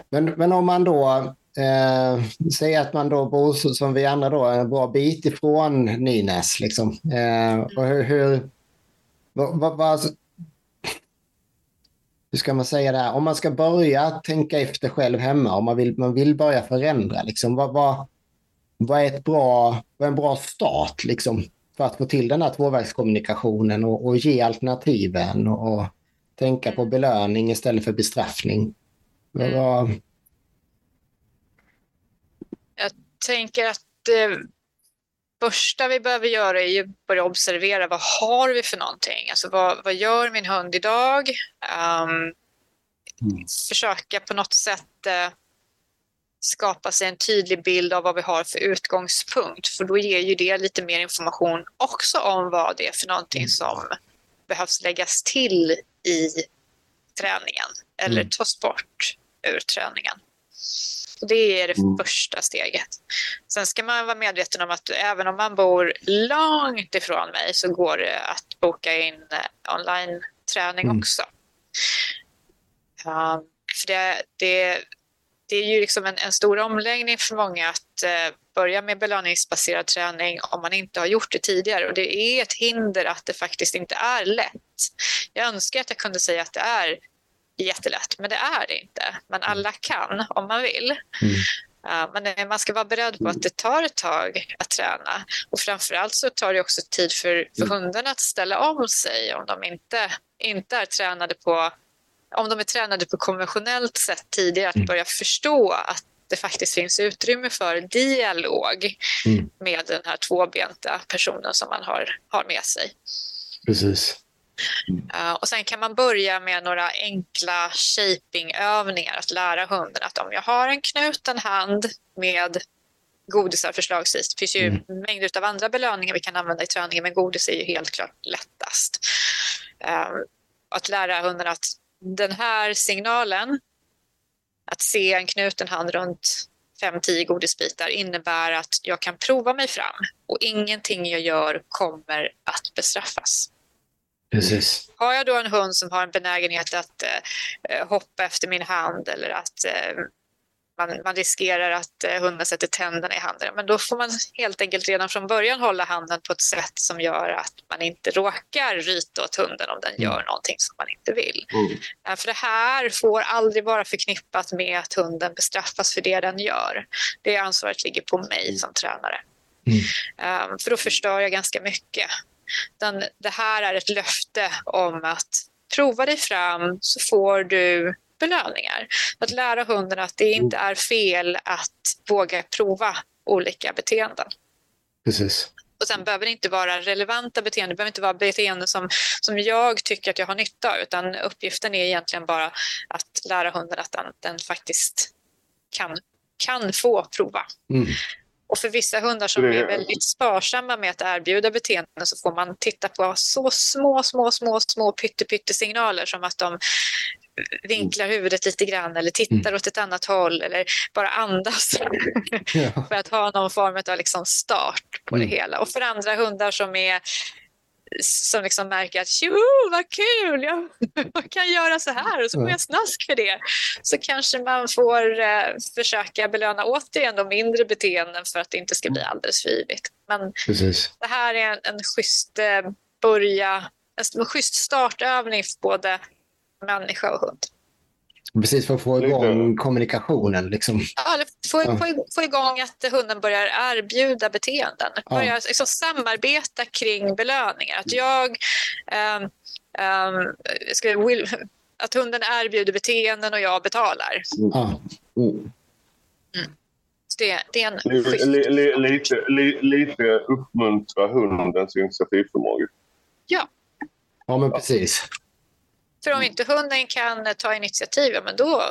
Men, men om man då eh, säger att man då bor som vi andra då, en bra bit ifrån Nynäs. Liksom. Eh, och hur, hur, vad, vad, vad, hur ska man säga det Om man ska börja tänka efter själv hemma, om man vill, man vill börja förändra, liksom, vad, vad, vad, är ett bra, vad är en bra start liksom, för att få till den här tvåvägskommunikationen och, och ge alternativen och, och tänka på belöning istället för bestraffning? Mm. Jag tänker att det första vi behöver göra är att börja observera vad har vi för någonting? Alltså vad, vad gör min hund idag? Um, mm. Försöka på något sätt uh, skapa sig en tydlig bild av vad vi har för utgångspunkt. För då ger ju det lite mer information också om vad det är för någonting mm. som behövs läggas till i träningen eller mm. tas bort ur träningen. Och det är det mm. första steget. Sen ska man vara medveten om att även om man bor långt ifrån mig så går det att boka in eh, online-träning mm. också. Um, för det, det, det är ju liksom en, en, stor omläggning för många att uh, börja med belöningsbaserad träning om man inte har gjort det tidigare. Och det är ett hinder att det faktiskt inte är lätt. Jag önskar att jag kunde säga att det är jättelätt, men det är det inte. Men mm. alla kan om man vill. Mm. Uh, men man ska vara beredd på att det tar ett tag att träna. Och framförallt så tar det också tid för, för mm. hundarna att ställa om sig om de inte, inte är tränade på om de är tränade på konventionellt sätt tidigare, att mm. börja förstå att det faktiskt finns utrymme för dialog mm. med den här tvåbenta personen som man har, har med sig. Precis. Uh, och sen kan man börja med några enkla shapingövningar, att lära hunden att om jag har en knuten hand med godisar förslagsvis, det finns ju mm. mängder av andra belöningar vi kan använda i träningen, men godis är ju helt klart lättast. Uh, att lära hunden att den här signalen, att se en knuten hand runt 5-10 godisbitar innebär att jag kan prova mig fram och ingenting jag gör kommer att bestraffas. Precis. Har jag då en hund som har en benägenhet att eh, hoppa efter min hand eller att eh, man, man, riskerar att eh, hunden sätter tänderna i handen, men då får man helt enkelt redan från början hålla handen på ett sätt som gör att man inte råkar ryta åt hunden om den mm. gör någonting som man inte vill. Mm. För det här får aldrig vara förknippat med att hunden bestraffas för det den gör. Det ansvaret ligger på mig mm. som tränare. Mm. Um, för då förstör jag ganska mycket. Den, det här är ett löfte om att prova dig fram så får du belöningar. Att lära hunden att det inte är fel att våga prova olika beteenden. Precis. Och sen behöver det inte vara relevanta beteenden, det behöver inte vara beteenden som, som jag tycker att jag har nytta av, utan uppgiften är egentligen bara att lära hunden att den, den faktiskt kan, kan få prova. Mm. Och för vissa hundar som är väldigt sparsamma med att erbjuda beteenden så får man titta på så små, små, små, små signaler som att de vinklar huvudet lite grann eller tittar åt ett annat håll eller bara andas Ja. [LAUGHS] för att ha någon form av liksom start på det Mm. hela. Och för andra hundar som är som liksom märker att tjoho vad kul, jag, [LAUGHS] jag kan göra så här och så får Ja. jag snask för det. Så kanske man får eh, försöka belöna återigen de mindre beteenden för att det inte ska bli alldeles för yvigt. Men Precis. det här är en, en schysst eh, börja, en schysst startövning för både människa och hund. Precis för att få igång kommunikationen. Liksom. Ja, få, få, få igång att hunden börjar erbjuda beteenden. Ja. Börjar liksom samarbeta kring belöningar. Att jag... ehm, ehm, ska, will, att hunden erbjuder beteenden och jag betalar. Ja. Mm. Så det, det är en li, lite, li, lite uppmuntra hundens initiativförmåga. Ja, ja, men precis. För om inte hunden kan ta initiativ, ja, men då,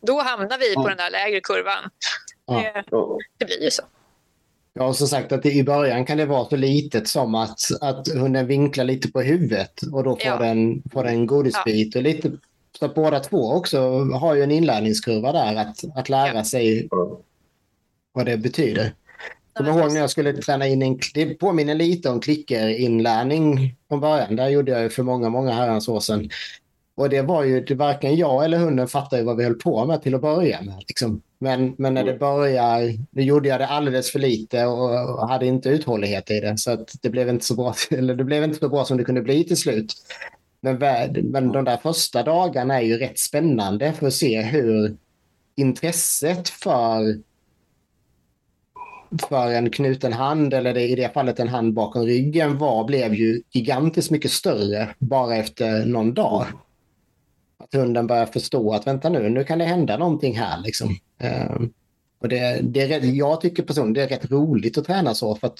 [LAUGHS] då hamnar vi på Ja. den där lägre kurvan. Ja. Det, blir ju så. Ja, och som sagt att i början kan det vara så litet som att, att hunden vinklar lite på huvudet och då får Ja. den, får den en godisbit. Och lite, så att båda två också har ju en inlärningskurva där att, att lära Ja. sig vad det betyder. Kommer ihåg när jag skulle träna in en, det påminner lite om klickerinlärning från början. Där gjorde jag ju för många, många herrans år sedan. Och det var ju, det, varken jag eller hunden fattade vad vi höll på med till att börja med. Liksom. Men, men när det börjar, nu gjorde jag det alldeles för lite och, och hade inte uthållighet i det. Så att det blev inte så bra, [LAUGHS] eller det blev inte så bra som det kunde bli till slut. Men, men de där första dagarna är ju rätt spännande för att se hur intresset för för en knuten hand eller i det fallet en hand bakom ryggen var blev ju gigantiskt mycket större bara efter någon dag. Att hunden börjar förstå att vänta nu, nu kan det hända någonting här. Liksom. Ehm, och det, det är jag tycker personligen det är rätt roligt att träna så för att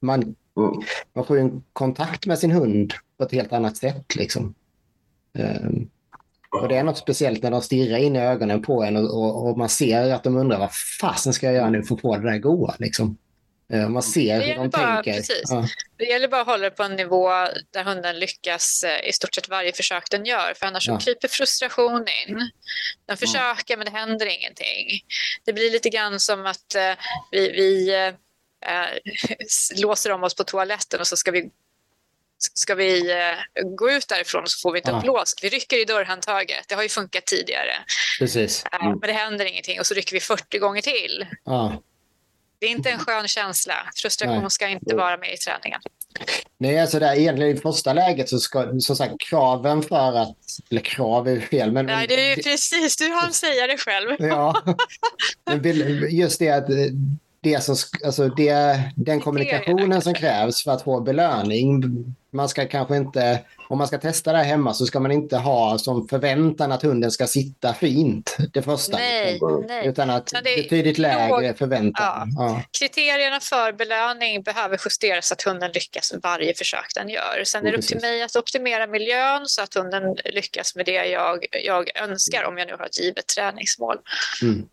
man, Mm. man får en kontakt med sin hund på ett helt annat sätt. Liksom. Och det är något speciellt när de stirrar in i ögonen på en och, och, och man ser att de undrar vad fasen ska jag göra nu för att få det där goa. Liksom. Eh, Man ser Det hur de bara- tänker. precis. Ja, Det gäller bara att hålla det på en nivå där hunden lyckas eh, i stort sett varje försök den gör. För annars Ja. kryper frustration in. Den försöker men det händer ingenting. Det blir lite grann som att eh, vi, vi eh, [LAUGHS] låser om oss på toaletten och så ska vi Ska vi eh, gå ut därifrån så får vi inte Ja. upp låset. Vi rycker i dörrhandtaget. Det har ju funkat tidigare. precis. Eh, Men det händer ingenting och så rycker vi 40 gånger till. Ja. Det är inte en skön känsla. Frustration Nej. ska inte vara med i träningen. Nej, alltså där, egentligen i första läget så ska som sagt kraven för att, eller krav är fel, men Nej, det är ju precis, du hann säga det själv. Ja, [LAUGHS] men just det att eh, det som, sk- alltså det, den kommunikationen som krävs för att få belöning. Man ska kanske inte, om man ska testa det här hemma så ska man inte ha som förväntan att hunden ska sitta fint det första. Nej, liksom. nej. Utan att det är betydligt lägre låg- förväntan. Ja. Kriterierna för belöning behöver justeras så att hunden lyckas med varje försök den gör. Sen är det upp till mig att optimera miljön så att hunden lyckas med det jag, jag önskar om jag nu har ett givet träningsmål. Mm.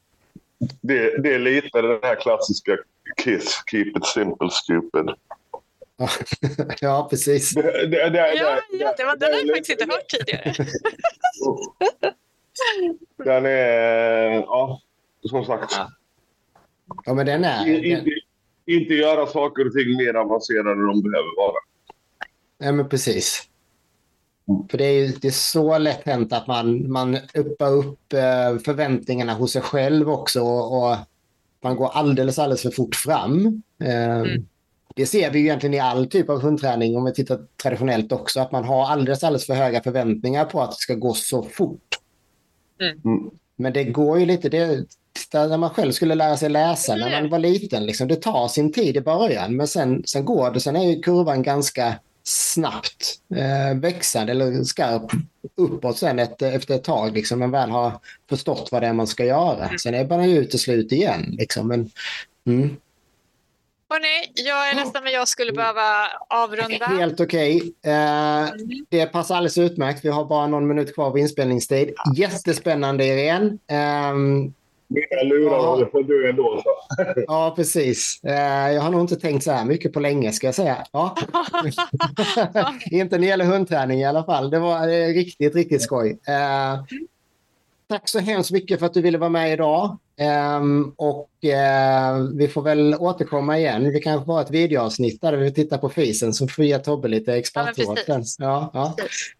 Det, det är lite den här klassiska Kiss, keep it simple stupid. [LAUGHS] Ja. precis. Det, det, det, det, Ja, ja det var, den har jag det- faktiskt inte hört tidigare. [LAUGHS] Den är, ja, som sagt. Ja, men den är... I- Inte, inte göra saker och ting mer avancerade än de behöver vara. Ja, men precis. För det är, ju, det är så lätt hänt att man, man uppar upp eh, förväntningarna hos sig själv också och, och man går alldeles, alldeles för fort fram. Eh, Det ser vi ju egentligen i all typ av hundträning om vi tittar traditionellt också, att man har alldeles, alldeles för höga förväntningar på att det ska gå så fort. Mm. Men det går ju lite, det, titta, när man själv skulle lära sig läsa när man var liten, liksom, det tar sin tid i början men sen, sen går det, sen är ju kurvan ganska snabbt eh, växande eller skarp uppåt sen ett, efter ett tag liksom, man väl har förstått vad det är man ska göra. Sen är man ju ut till slut igen. Liksom, men, mm. Hörrni, jag är nästan men jag skulle behöva avrunda. Helt okej. Eh, det passar alldeles utmärkt. Vi har bara någon minut kvar av inspelningstid. Jättespännande Irene. Eh, Mina lurar Ja. håller på att dö ändå. Så. Ja, precis. Eh, Jag har nog inte tänkt så här mycket på länge, ska jag säga. Ja. [LAUGHS] inte när det gäller hundträning i alla fall. Det var eh, riktigt, riktigt skoj. Eh, Tack så hemskt mycket för att du ville vara med idag. Ehm, och eh, vi får väl återkomma igen. Vi kanske får ett videoavsnitt där vi tittar på fisen så får ge Tobbe lite expertråd. ja, ja. Precis.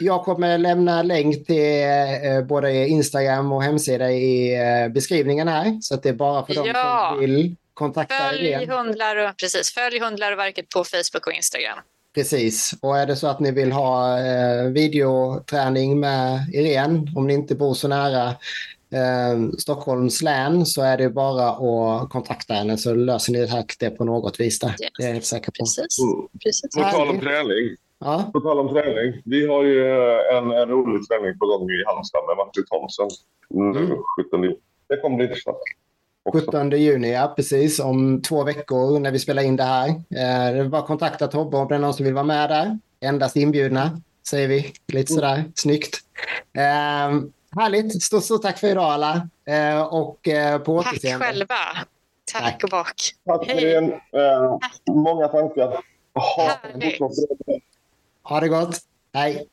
Jag kommer lämna länk till eh, både Instagram och hemsida i eh, beskrivningen här. Så att det är bara för dem Ja. som vill kontakta Följ Irene. Hundlar och, precis, följ Hundlar och verket på Facebook och Instagram. Precis. Och är det så att ni vill ha eh, videoträning med Irene, om ni inte bor så nära eh, Stockholms län, så är det bara att kontakta henne så löser ni det, det på något vis. Där. Yes. Det är jag helt säker på. Precis. Mm. precis. På tal om träning. Ja, På tal om träning. Vi har ju eh, en, en rolig träning på gång i Halmstad med Martin Thomsen. Mm. Mm. 17 juni. Det kommer bli intressant. Också. 17 juni, ja precis. Om två veckor när vi spelar in det här. Eh, det är bara att kontakta Tobbe om det är någon som vill vara med där. Endast inbjudna, säger vi. Lite sådär, snyggt. Eh, härligt. Stort, stort tack för idag alla. Eh, och eh, på Tack återseende. själva. Tack, Tack. och bak. Tack för Hej. det. Eh, många tankar. Ha Härligt. Ha det gott. Hej!